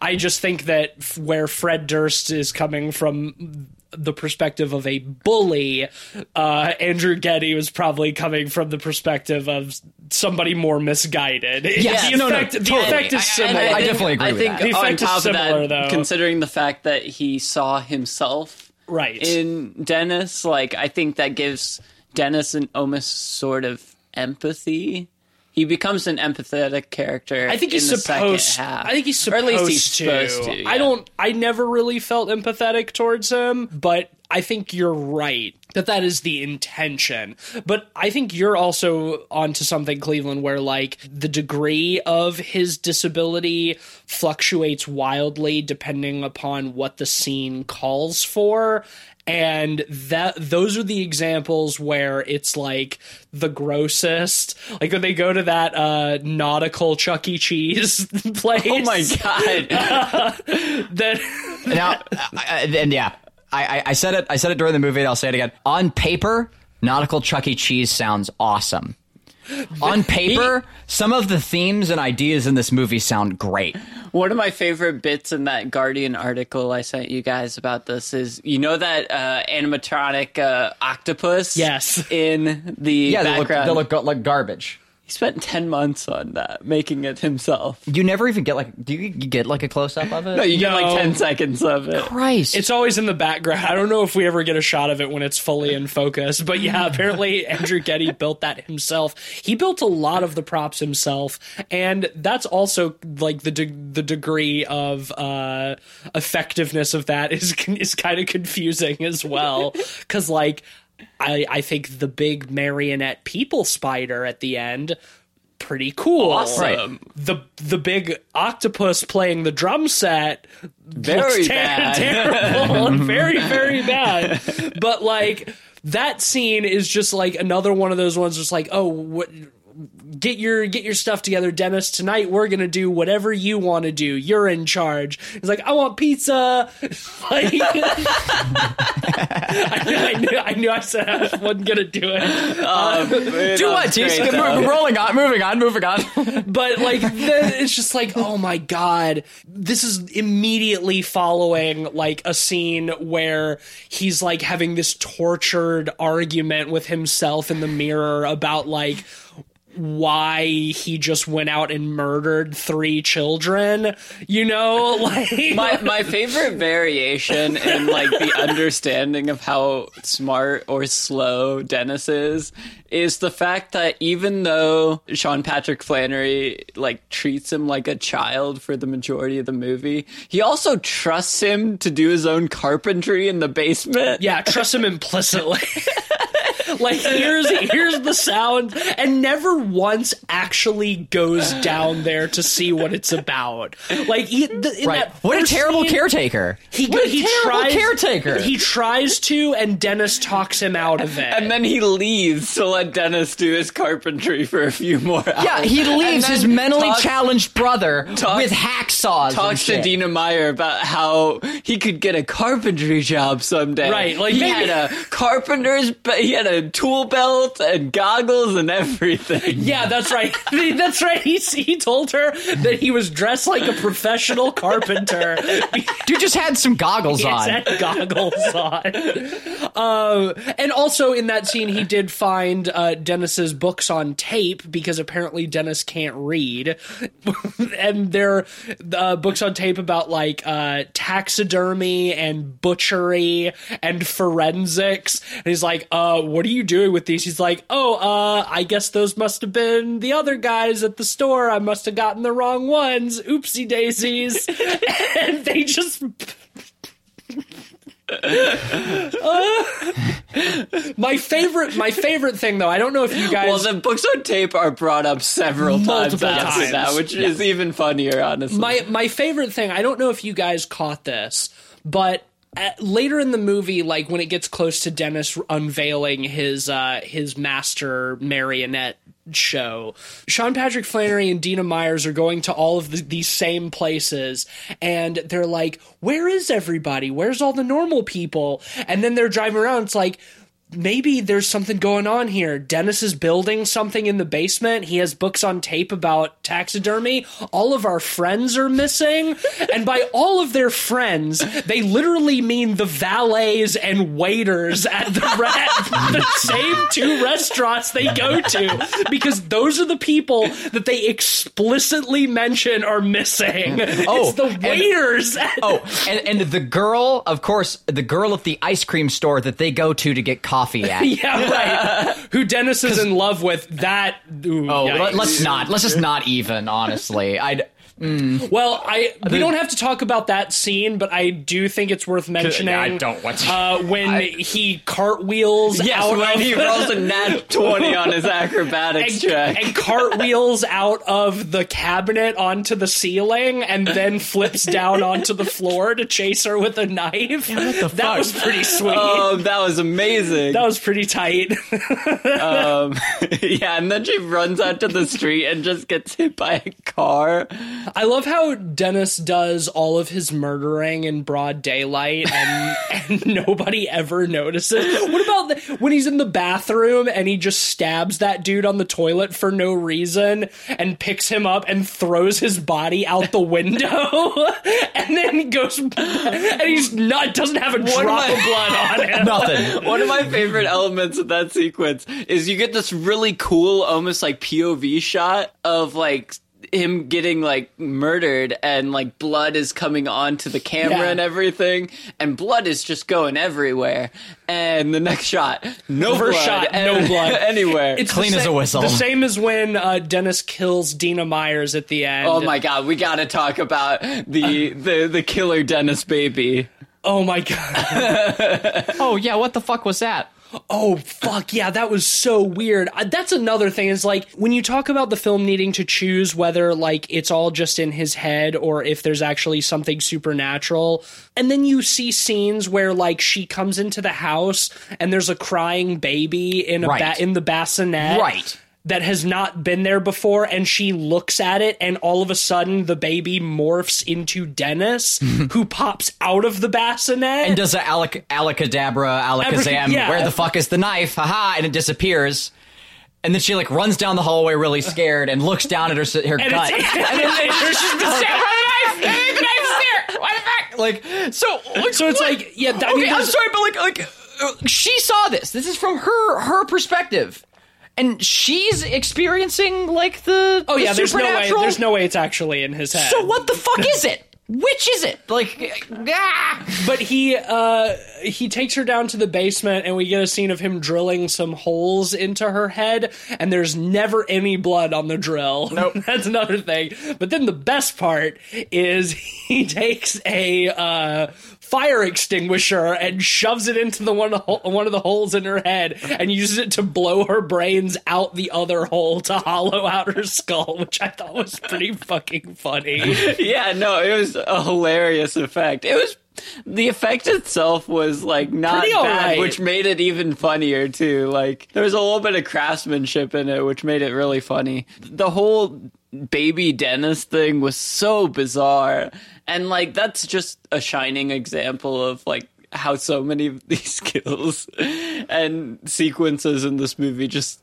I just think that f- where Fred Durst is coming from, the perspective of a bully, uh, Andrew Getty was probably coming from the perspective of somebody more misguided. Yes. the No, no, effect, the effect is I- similar. I definitely agree I with think that. The on effect is top of similar, that, though. considering the fact that he saw himself right. in Dennis, like I think that gives Dennis an almost sort of empathy. He becomes an empathetic character. I think in he's the supposed. I think he's supposed, Or at least he's to. supposed to. I don't. I never really felt empathetic towards him, but I think you're right that that is the intention. But I think you're also onto something, Cleveland, where like the degree of his disability fluctuates wildly depending upon what the scene calls for and that those are the examples where it's like the grossest like when they go to that uh nautical chuck e cheese place Oh my god! that now, and yeah, I, I, I said it. I said it during the movie. and I'll say it again. On paper, nautical Chuck E. Cheese sounds awesome. On paper, some of the themes and ideas in this movie sound great. One of my favorite bits in that Guardian article I sent you guys about this is you know that uh, animatronic uh, octopus. Yes. in the Yeah, they look, background. they look like garbage. He spent ten months on that, making it himself. You never even get like. Do you, you get like a close up of it? No, you get No. like ten seconds of it. Christ. it's always in the background i don't know if we ever get a shot of it when it's fully in focus but yeah apparently andrew getty built that himself he built a lot of the props himself and that's also like the de- the degree of uh effectiveness of that is is kind of confusing as well cuz like I, I think the big marionette people spider at the end pretty cool. Awesome. Right. The the big octopus playing the drum set Very looks ter- bad. terrible and very very bad. But like that scene is just like another one of those ones. Just like oh what. Get your get your stuff together, Dennis. Tonight we're gonna do whatever you want to do. You're in charge. He's like, I want pizza. Like, I, knew, I knew I knew I said I wasn't gonna do it. Uh, do what? Tease? Move- Rolling on, moving on, moving on. but like then it's just like oh my god this is immediately following like a scene where he's like having this tortured argument with himself in the mirror about like why he just went out and murdered three children you know like my my favorite variation in like the understanding of how smart or slow Dennis is is the fact that even though Sean Patrick Flanery like treats him like a child for the majority of the movie, he also trusts him to do his own carpentry in the basement. yeah trust him implicitly like here's here's the sound and never once actually goes down there to see what it's about like he, the, in Right. that What a terrible scene, caretaker. he, What a he terrible tries caretaker. he tries to and dennis talks him out of it And then he leaves to let Dennis do his carpentry for a few more hours. Yeah, he leaves his mentally talks- challenged brother talk- with hacksaws. talks to. Dina Meyer about how he could get a carpentry job someday. Right, like he maybe- had a carpenter's, be- he had a tool belt and goggles and everything. yeah that's right that's right he, he told her that he was dressed like a professional carpenter Dude just had some goggles He on. had goggles on. Um, and also in that scene, he did find uh, Dennis's books on tape because apparently Dennis can't read, and they're uh, books on tape about like uh, taxidermy and butchery and forensics. And he's like, "Uh, what are you doing with these?" He's like, "Oh, uh, I guess those must have been the other guys at the store. I must have gotten the wrong ones. Oopsie daisies." and they just My favorite, my favorite thing though. I don't know if you guys. Well, the books on tape are brought up several times Multiple after times. that, which is even funnier, honestly. my my favorite thing. I don't know if you guys caught this, but at, later in the movie, like when it gets close to Dennis unveiling his uh, his master marionette show, Sean Patrick Flanery and Dina Myers are going to all of the, these same places, and they're like, "Where is everybody? Where's all the normal people?" And then they're driving around. It's like maybe there's something going on here. Dennis is building something in the basement. He has books on tape about taxidermy. All of our friends are missing. and by all of their friends, they literally mean the valets and waiters at the, at the same two restaurants they go to. Because those are the people that they explicitly mention are missing. Oh, it's the and- waiters. Oh, and, and the girl, of course, the girl at the ice cream store that they go to to get coffee at. Yeah, right. Who Dennis is in love with? That. Ooh, Oh, yikes. let, us not. Let's just not even. Honestly, I. Well, I we don't have to talk about that scene, but I do think it's worth mentioning. I don't want to. Uh, when he cartwheels Yes, out when of he rolls a nat 20 on his acrobatics and, check. and cartwheels out of the cabinet onto the ceiling and then flips down onto the floor to chase her with a knife. that was pretty sweet. Oh, that was amazing. that was pretty tight. Um, yeah, and then she runs out to the street and just gets hit by a car. I love how Dennis does all of his murdering in broad daylight and, and nobody ever notices. What about the, when he's in the bathroom and he just stabs that dude on the toilet for no reason and picks him up and throws his body out the window and then he goes and he's not doesn't have a drop my- of blood on him. Nothing. One of my favorite elements of that sequence is you get this really cool, almost like POV shot of like him getting like murdered and like blood is coming onto the camera Yeah. and everything and blood is just going everywhere and the next shot no First blood shot, no blood. anywhere It's Clean the as a whistle. The same as when uh, Dennis kills Dina Myers at the end. oh my god we gotta talk about the the the killer dennis baby Oh my god. Oh yeah, what the fuck was that? Oh fuck yeah, that was so weird. That's another thing is like when you talk about the film needing to choose whether like it's all just in his head or if there's actually something supernatural. And then you see scenes where like she comes into the house and there's a crying baby in a Right. ba- in the bassinet. Right. That has not been there before, and she looks at it, and all of a sudden the baby morphs into Dennis, who pops out of the bassinet. And does a alac- alakadabra, alakazam, yeah. where the fuck is the knife? Haha, and it disappears. And then she like runs down the hallway really scared and looks down at her her and gut. and then she's by the knife. the knife's there. What the fuck? Like so. So it's like, yeah, that, I mean, okay, I'm sorry, but like, like uh, she saw this. This is from her her perspective, and she's experiencing like the Oh the yeah, there's no way. There's no way it's actually in his head. So what the fuck is it? Which is it? Like, ah! But he uh he takes her down to the basement, and we get a scene of him drilling some holes into her head, and there's never any blood on the drill. Nope, that's another thing. But then the best part is he takes a uh, fire extinguisher and shoves it into the one one of the holes in her head, and uses it to blow her brains out the other hole to hollow out her skull, which I thought was pretty fucking funny. yeah, no, it was a hilarious effect. It was the effect itself was like not bad, alright. which made it even funnier too. Like there was a little bit of craftsmanship in it, which made it really funny. The whole baby Dennis thing was so bizarre, and like that's just a shining example of like how so many of these skills and sequences in this movie just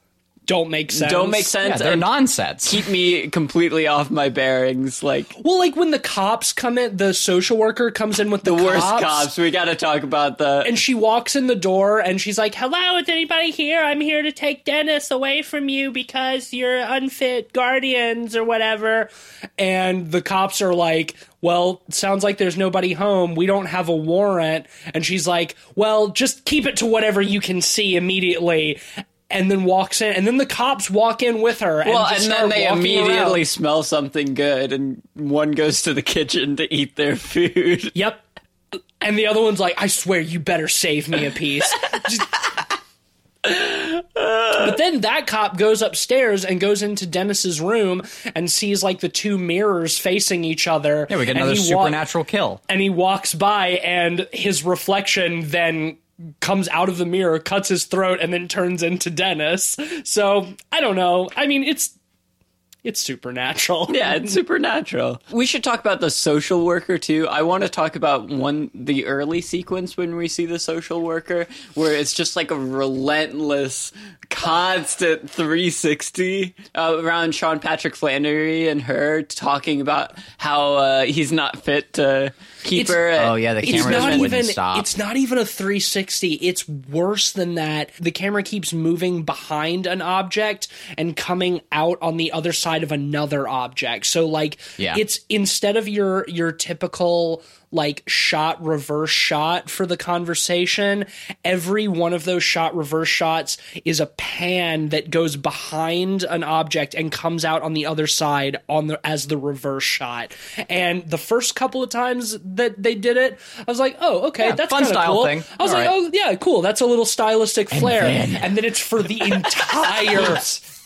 Don't make sense. don't make yeah, sense they're nonsense. keep me completely off my bearings. Like Well, like when the cops come in, the social worker comes in with the, the worst cops, cops. We got to talk about the. and she walks in the door and she's like, "Hello, is anybody here? I'm here to take Dennis away from you because you're unfit guardians or whatever." And the cops are like, "Well, sounds like there's nobody home. We don't have a warrant." And she's like, "Well, just keep it to whatever you can see immediately." And then walks in, and then the cops walk in with her. And well, just and then they immediately around. smell something good, and one goes to the kitchen to eat their food. Yep. And the other one's like, I swear you better save me a piece. Just- but then that cop goes upstairs and goes into Dennis's room and sees like the two mirrors facing each other. Yeah, we get and another he wa- supernatural kill. and he walks by and his reflection then comes out of the mirror, cuts his throat, and then turns into Dennis. So I don't know. I mean, it's it's supernatural. Yeah, it's supernatural. We should talk about the social worker too. I want to talk about one the early sequence when we see the social worker where it's just like a relentless constant 360 uh, around Sean Patrick Flanery and her talking about how uh, he's not fit to keep It's- her. Oh yeah, the it's camera not wouldn't even stop. it's not even a 360 it's worse than that the camera keeps moving behind an object and coming out on the other side of another object so like Yeah. it's instead of your your typical like shot reverse shot for the conversation every one of those shot reverse shots is a pan that goes behind an object and comes out on the other side on the as the reverse shot and the first couple of times that they did it i was like oh okay Yeah, that's fun style cool. thing. i was All like right. oh yeah cool that's a little stylistic flair then- and then it's for the entire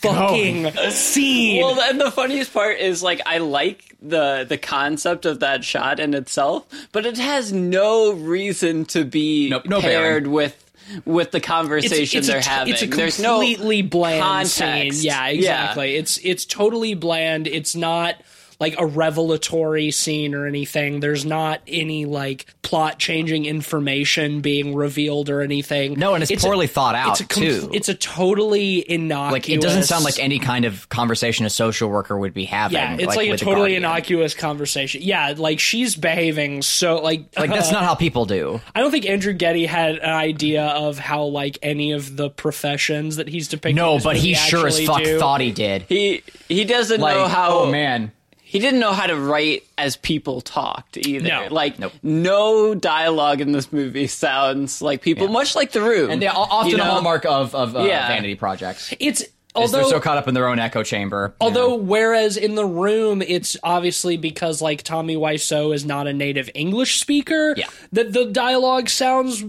fucking scene Well, and the funniest part is like I like the the concept of that shot in itself, but it has no reason to be Nope, no paired bearing. with with the conversation it's they're a, t- having. It's a There's no completely bland context. scene. Yeah, exactly. It's it's totally bland. It's not like a revelatory scene or anything. There's not any like plot changing information being revealed or anything. No, and it's a- poorly thought out, it's a com- too. It's a totally innocuous. like it doesn't sound like any kind of conversation a social worker would be having. Yeah, it's like, a totally innocuous conversation. Yeah, like she's behaving so like Like that's uh, not how people do. I don't think Andrew Getty had an idea of how like any of the professions that he's depicting. No, but he movie sure as fuck do. thought he did. he he doesn't Like, know how oh man, he didn't know how to write as people talked either. No. Like Nope. no dialogue in this movie sounds like people, much like the room. and they're often you know? a hallmark of of uh, Yeah. vanity projects. It's is although they're so caught up in their own echo chamber. although whereas in the room it's obviously because like Tommy Wiseau is not a native English speaker Yeah. that the dialogue sounds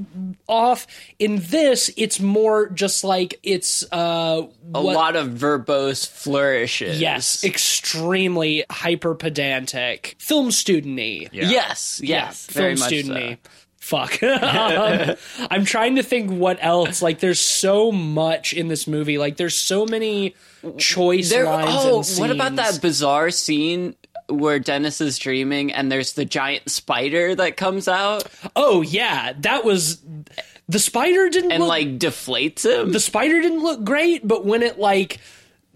off. In this, it's more just like it's uh a lot of verbose flourishes. yes, extremely hyper pedantic, film studenty. Yes, yes, yeah, very film much student-y. so. Fuck. Um, I'm trying to think what else. Like, there's so much in this movie. Like, there's so many choice There, lines. oh, what about that bizarre scene where Dennis is dreaming and there's the giant spider that comes out Oh yeah, that was the spider didn't and look, like deflates him? the spider didn't look great, but when it like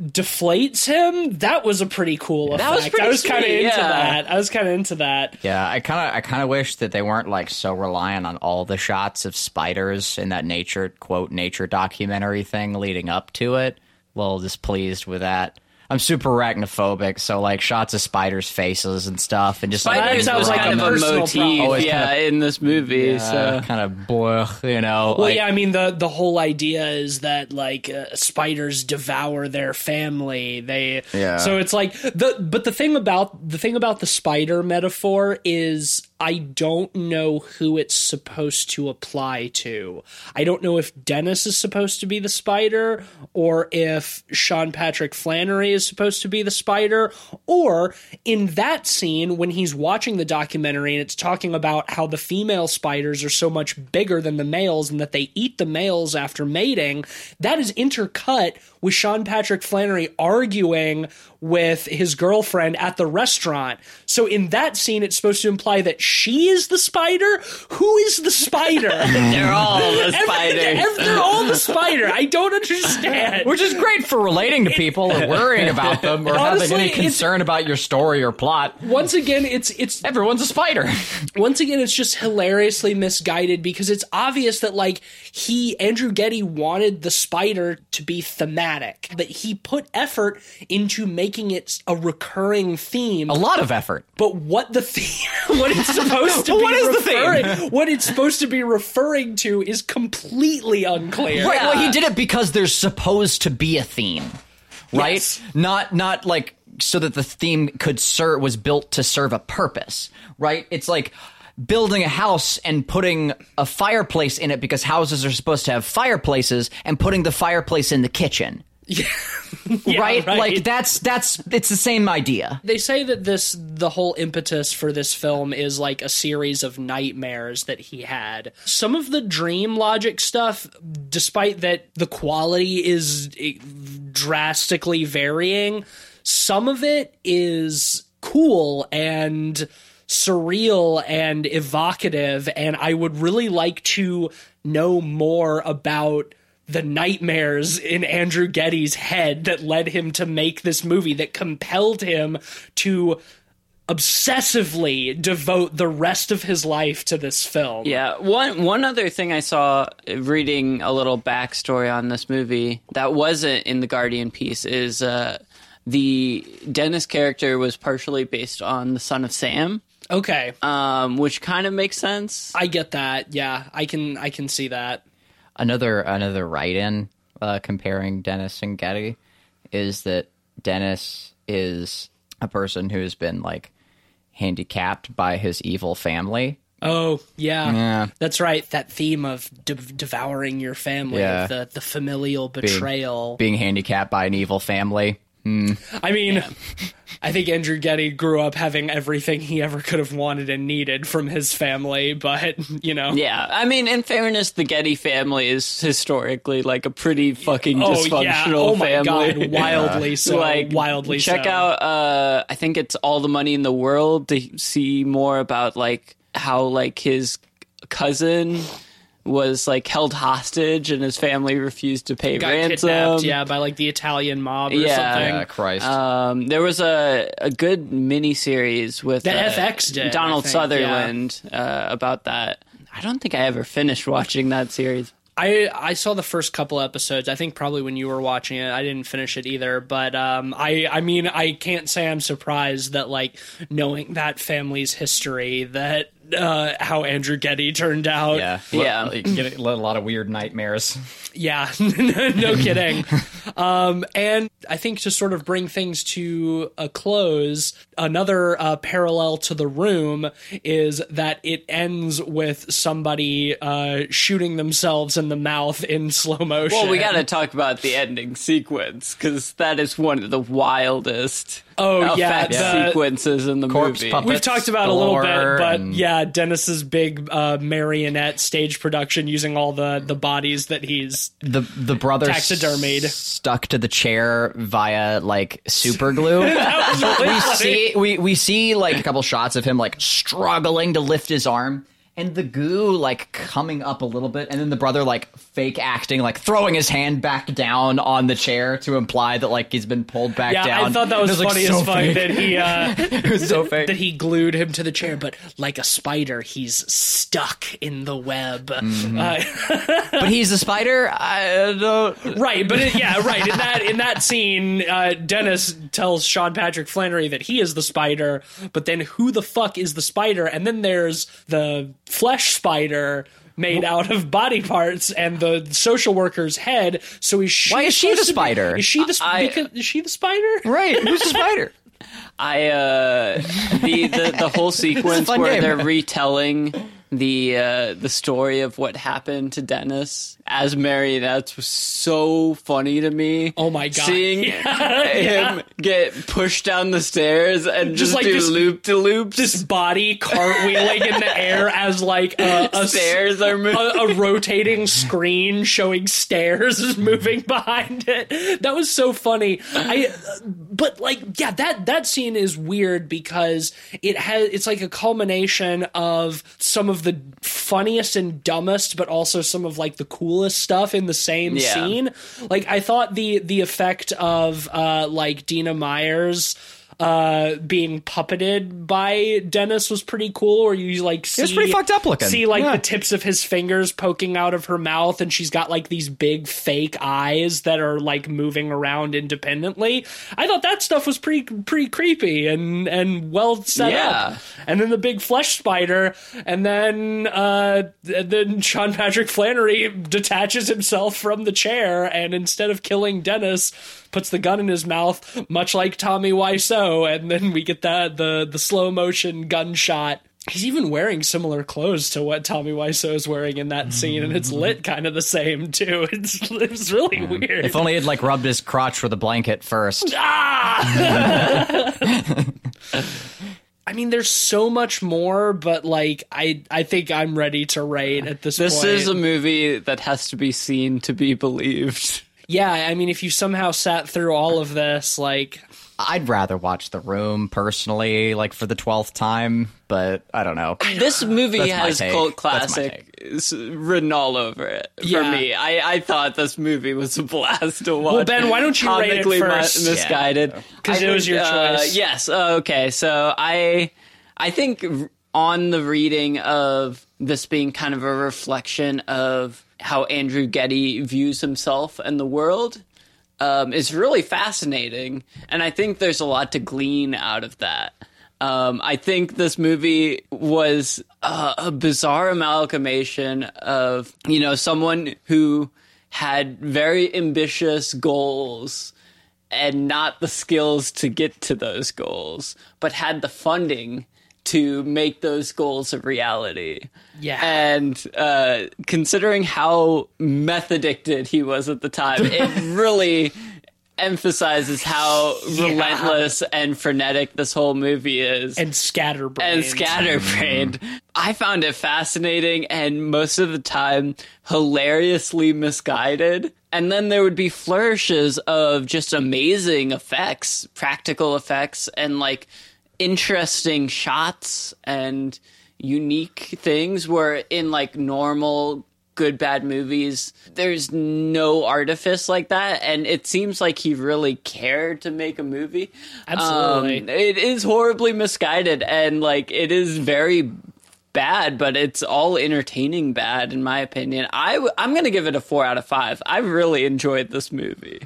deflates him, that was a pretty cool effect. That was pretty I was kind of into yeah. that. I was kind of into that. Yeah, I kind of I kind of wish that they weren't like so reliant on all the shots of spiders in that nature quote nature documentary thing leading up to it. A little displeased with that. I'm super arachnophobic, so like shots of spiders' faces and stuff, and just like Spiders sounds was like kind of a motif, problem. It's yeah, kinda- in this movie. uh, so kind of blech, you know. Well, like, yeah, I mean the the whole idea is that like uh, spiders devour their family. They Yeah. So it's like the but the thing about the thing about the spider metaphor is I don't know who it's supposed to apply to. I don't know if Dennis is supposed to be the spider or if Sean Patrick Flanery is supposed to be the spider or in that scene when he's watching the documentary and it's talking about how the female spiders are so much bigger than the males and that they eat the males after mating, that is intercut with Sean Patrick Flanery arguing with his girlfriend at the restaurant. So in that scene, it's supposed to imply that she is the spider. Who is the spider? they're all the Every- spiders. every- they're all the spider. I don't understand. which is great for relating to people or worrying about them or Honestly, having any concern about your story or plot. Once again, it's it's Everyone's a spider. once again it's just hilariously misguided because it's obvious that like he Andrew Getty wanted the spider to be thematic that he put effort into making it a recurring theme a lot of effort. but what the theme what it's supposed to be What is the theme? referring what it's supposed to be referring to is completely unclear Right. Well, he did it because there's supposed to be a theme, right? Yes. Not not like so that the theme could serve was built to serve a purpose, right? It's like building a house and putting a fireplace in it because houses are supposed to have fireplaces and putting the fireplace in the kitchen. Yeah, right? Like that's that's it's the same idea. They say that this the whole impetus for this film is like a series of nightmares that he had. Some of the dream logic stuff, despite that the quality is eh, drastically varying, some of it is cool and surreal and evocative and I would really like to know more about the nightmares in Andrew Getty's head that led him to make this movie that compelled him to obsessively devote the rest of his life to this film. Yeah, one one other thing I saw reading a little backstory on this movie that wasn't in the Guardian piece is uh, the Dennis character was partially based on the son of Sam, Okay. um, which kind of makes sense. I get that. Yeah, I can I can see that. Another another write-in uh, comparing Dennis and Getty is that Dennis is a person who's been like handicapped by his evil family. Oh, yeah. Yeah. That's right. That theme of de- devouring your family, Yeah. the the familial betrayal. being handicapped by an evil family. I mean, I think Andrew Getty grew up having everything he ever could have wanted and needed from his family, but, you know. Yeah, I mean, in fairness, the Getty family is historically like a pretty fucking Oh, dysfunctional yeah. Oh, my family. God. Wildly so. like wildly check so. out uh i think it's all the money in the world to see more about like how like his cousin was like held hostage and his family refused to pay Got ransom kidnapped, yeah, by like the Italian mob or Yeah. something. Yeah, Christ. um there was a a good mini series with the uh, FX did, donald think, sutherland uh, about that i don't think i ever finished watching that series I I saw the first couple episodes. I think probably when you were watching it, I didn't finish it either. But um, I I mean, I can't say I'm surprised that like knowing that family's history, that uh, how Andrew Getty turned out. yeah, Yeah. Like, get a lot of weird nightmares. Yeah, no kidding. um, and I think to sort of bring things to a close, another uh, parallel to the room is that it ends with somebody uh, shooting themselves in the mouth in slow motion. well we gotta talk about the ending sequence because that is one of the wildest Oh, yeah, effect the- sequences in the Corpse movie puppet. We've talked about a little bit, but and- yeah, Dennis's big uh, marionette stage production using all the the bodies that he's The the brother Taxidermied. s- stuck to the chair via like super glue. really we funny. see we we see like a couple shots of him like struggling to lift his arm and the goo like coming up a little bit and then the brother like fake acting like throwing his hand back down on the chair to imply that like he's been pulled back Yeah, down. I thought that was, like, funny so as fuck that he uh, it was so fake. that he glued him to the chair, but like a spider, he's stuck in the web. Mm-hmm. Uh, but he's a spider. I don't. right, but it, yeah, right. In that in that scene, uh, Dennis tells Sean Patrick Flanery that he is the spider, but then who the fuck is the spider? And then there's the flesh spider. Made out of body parts and the social worker's head. So is she? Why is she the supposed to be- spider? Is she the? sp- I- because, is she the spider? Right, who's the spider? I uh the the, the whole sequence where game. they're retelling the uh the story of what happened to Dennis as marionettes was so funny to me. Oh my God. Seeing him get pushed down the stairs and just, like do loop to loop, this body cartwheeling in the air as like a, a stairs are moving. a, a rotating screen showing stairs is moving behind it. That was so funny. I, but like, yeah, that that scene is weird because it has it's like a culmination of some of the funniest and dumbest, but also some of like the coolest stuff in the same Yeah. scene. Like, I thought the the effect of uh like Dina Myers uh being puppeted by Dennis was pretty cool or you like see was pretty fucked up looking. see like Yeah. the tips of his fingers poking out of her mouth and she's got like these big fake eyes that are like moving around independently. I thought that stuff was pretty pretty creepy and and well set Yeah. up. And then the big flesh spider and then uh then Sean Patrick Flanery detaches himself from the chair and instead of killing Dennis puts the gun in his mouth much like Tommy Wiseau and then we get that the the slow motion gunshot He's even wearing similar clothes to what Tommy Wiseau is wearing in that scene, and it's lit kind of the same too. It's it's really weird. If only he'd like rubbed his crotch with a blanket first. Ah! I mean, there's so much more, but like, I I think I'm ready to rate at this. Point. This point. is a movie that has to be seen to be believed. Yeah. I mean, if you somehow sat through all of this, like, I'd rather watch The Room personally, like for the twelfth time, but I don't know. This movie has take. cult That's classic written all over it for Yeah. me. I, I thought this movie was a blast to watch. Well, Ben, why don't you rate it Comically mi- first? misguided. 'Cause I it was think, your uh, choice. yes. uh, okay. So I I think on the reading of this being kind of a reflection of how Andrew Getty views himself and the world um, is really fascinating, and I think there's a lot to glean out of that. Um, I think this movie was uh, a bizarre amalgamation of you know someone who had very ambitious goals and not the skills to get to those goals, but had the funding to make those goals a reality. Yeah. And uh, considering how meth addicted he was at the time, it really emphasizes how relentless and frenetic this whole movie is and scatterbrained. and scatterbrained. I found it fascinating and most of the time hilariously misguided. And then there would be flourishes of just amazing effects, practical effects, and like interesting shots and unique things where in like normal good bad movies there's no artifice like that. And it seems like he really cared to make a movie. Absolutely. Um, it is horribly misguided and like it is very bad but it's all entertaining bad in my opinion. I w- i'm gonna give it a four out of five. I really enjoyed this movie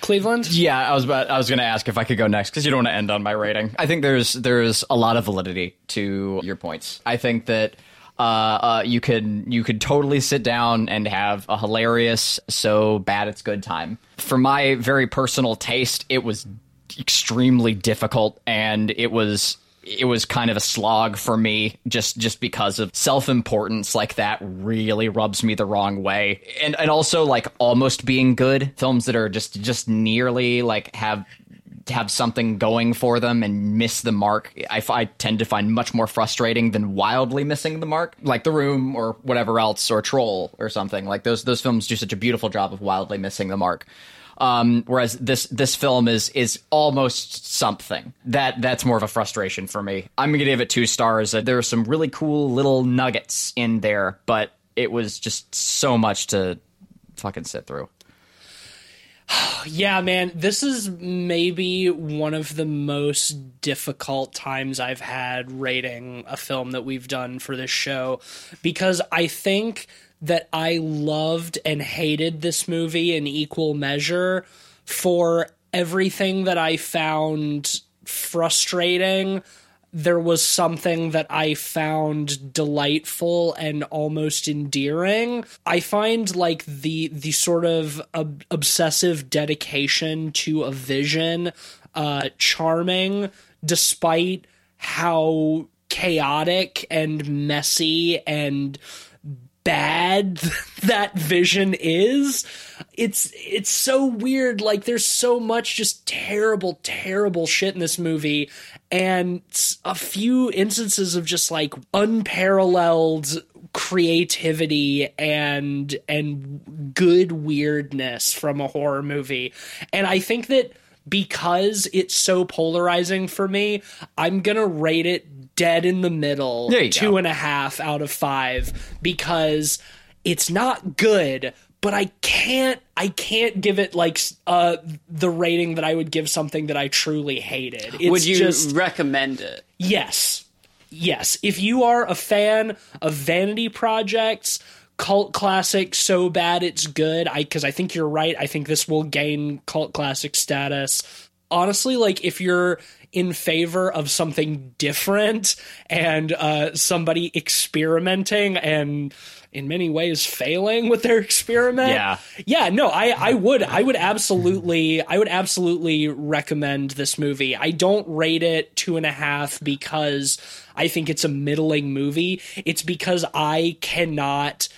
Cleveland. Yeah, I was about, I was going to ask if I could go next because you don't want to end on my rating. I think there's there's a lot of validity to your points. I think that uh, uh, you could you could totally sit down and have a hilarious, so bad it's good time. For my very personal taste, it was extremely difficult and it was it was kind of a slog for me just just because of self-importance like that really rubs me the wrong way. And and also like almost being good. Films that are just just nearly like have have something going for them and miss the mark I, I tend to find much more frustrating than wildly missing the mark like the room or whatever else or troll or something. Like those those films do such a beautiful job of wildly missing the mark um, whereas this this film is is almost something that that's more of a frustration for me. I'm gonna give it two stars. Uh, There are some really cool little nuggets in there, but it was just so much to fucking sit through. Yeah, man, this is maybe one of the most difficult times I've had rating a film that we've done for this show because I think that I loved and hated this movie in equal measure for everything that I found frustrating there was something that I found delightful and almost endearing. I find like the the sort of ob- obsessive dedication to a vision uh charming despite how chaotic and messy and bad that vision is. It's it's so weird. Like there's so much just terrible terrible shit in this movie and a few instances of just like unparalleled creativity and and good weirdness from a horror movie. And i think that because it's so polarizing for me i'm gonna rate it dead in the middle two go. and a half out of five because it's not good but i can't i can't give it like uh the rating that i would give something that i truly hated. It's would you just recommend it? Yes. Yes. If you are a fan of vanity projects cult classic so bad it's good. I because i think you're right. I think this will gain cult classic status. Honestly like if you're in favor of something different and uh somebody experimenting and in many ways failing with their experiment Yeah. yeah no i i would i would absolutely i would absolutely recommend this movie. I don't rate it two and a half because i think it's a middling movie. It's because i cannot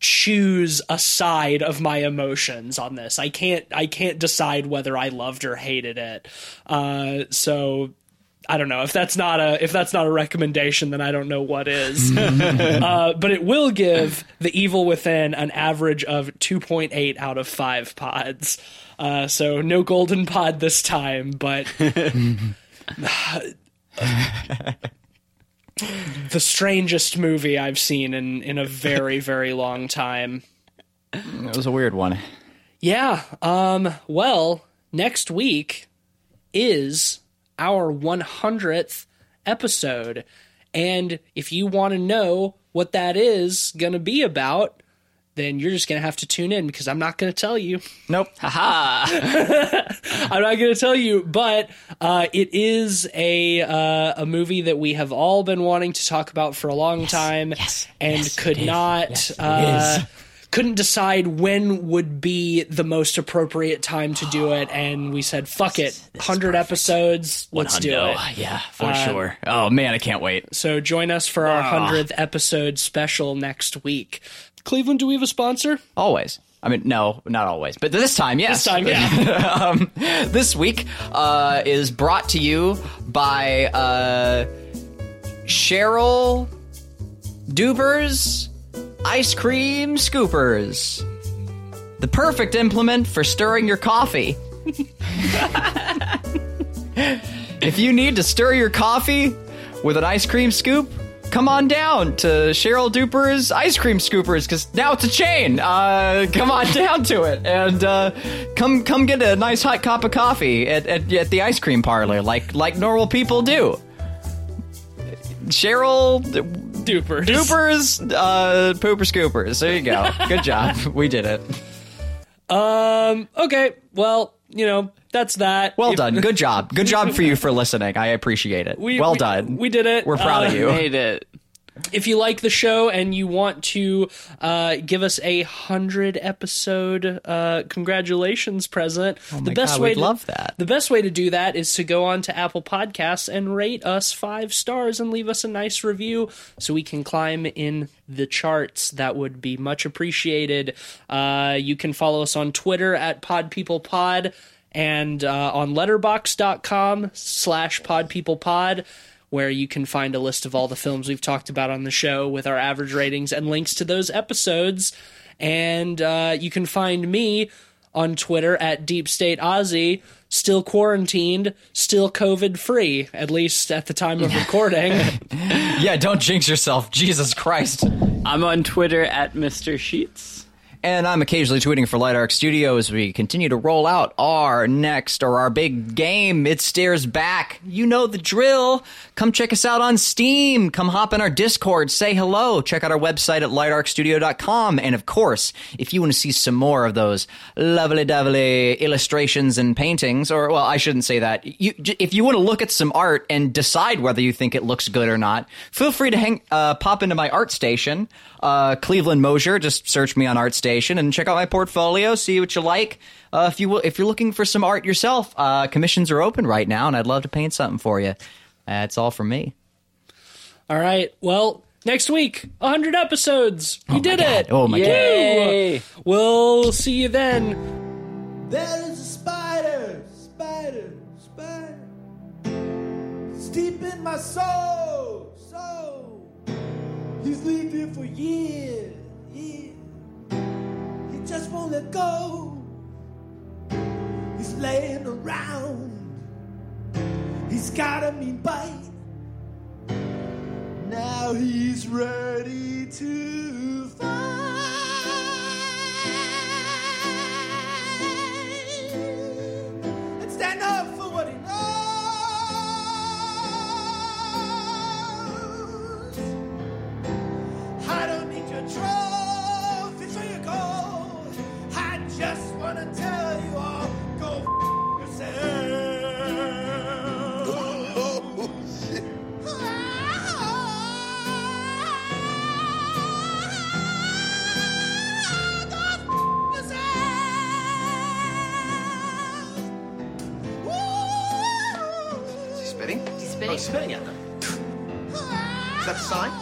choose a side of my emotions on this i can't i can't decide whether i loved or hated it uh so I don't know if that's not a if that's not a recommendation, then I don't know what is. uh, but it will give The Evil Within an average of 2.8 out of five pods. Uh, so no golden pod this time, but the strangest movie I've seen in in a very very long time. It was a weird one. Yeah. Um. Well, next week is our 100th episode, and if you want to know what that is going to be about, then you're just going to have to tune in because I'm not going to tell you. Nope. Haha. I'm not going to tell you, but uh, it is a uh, a movie that we have all been wanting to talk about for a long time, yes, and yes, could not. Yes, uh, couldn't decide when would be the most appropriate time to do it, and we said, "Fuck it, hundred episodes, let's do it." Yeah, for sure. Oh man, I can't wait. So join us for our hundredth episode special next week. Cleveland, do we have a sponsor? Always. I mean, no, not always, but this time, yes. This time, yeah. this week uh, is brought to you by uh, Cheryl Duper's Ice Cream Scoopers. The perfect implement for stirring your coffee. if you need to stir your coffee with an ice cream scoop, come on down to Cheryl Duper's Ice Cream Scoopers because now it's a chain. Uh, come on down to it and uh, come come get a nice hot cup of coffee at, at, at the ice cream parlor like like normal people do. Cheryl Duper. Duper's uh, Pooper Scoopers. There you go. Good job. we did it. Um. Okay. Well, you know that's that. Well If- done. Good job. Good job for you for listening. I appreciate it. We- well we- done. we did it. We're proud Uh, of you. Made it. If you like the show and you want to uh, give us a hundred episode uh, congratulations present, the best God, way to, love that. The best way to do that is to go on to Apple Podcasts and rate us five stars and leave us a nice review so we can climb in the charts. That would be much appreciated. Uh, you can follow us on Twitter at PodPeoplePod and uh, on letterboxd.com slash podpeoplepod where you can find a list of all the films we've talked about on the show with our average ratings and links to those episodes. And uh, you can find me on Twitter at Deep State Ozzy, still quarantined, still COVID free, at least at the time of recording. Yeah, don't jinx yourself. Jesus Christ. I'm on Twitter at Mr. Sheets. And I'm occasionally tweeting for Light Arc Studio as we continue to roll out our next or our big game. It stares back. You know the drill. Come check us out on Steam. Come hop in our Discord. Say hello. Check out our website at lightarcstudio.com. And of course, if you want to see some more of those lovely dovely illustrations and paintings, or well, I shouldn't say that. You, if you want to look at some art and decide whether you think it looks good or not, feel free to hang, uh, pop into my art station, uh, Cleveland Mosier. Just search me on ArtStation and check out my portfolio. See what you like. Uh, if you will, if you're looking for some art yourself, uh, commissions are open right now, and I'd love to paint something for you. That's all from me. all right. Well, next week, 100 episodes. We did it. Oh my God. Yay! We'll see you then. There is a spider, spider, spider. It's deep in my soul, soul. He's lived here for years, years. Just won't let go. He's laying around. He's got a mean bite. Now he's ready to fight Is that the sign?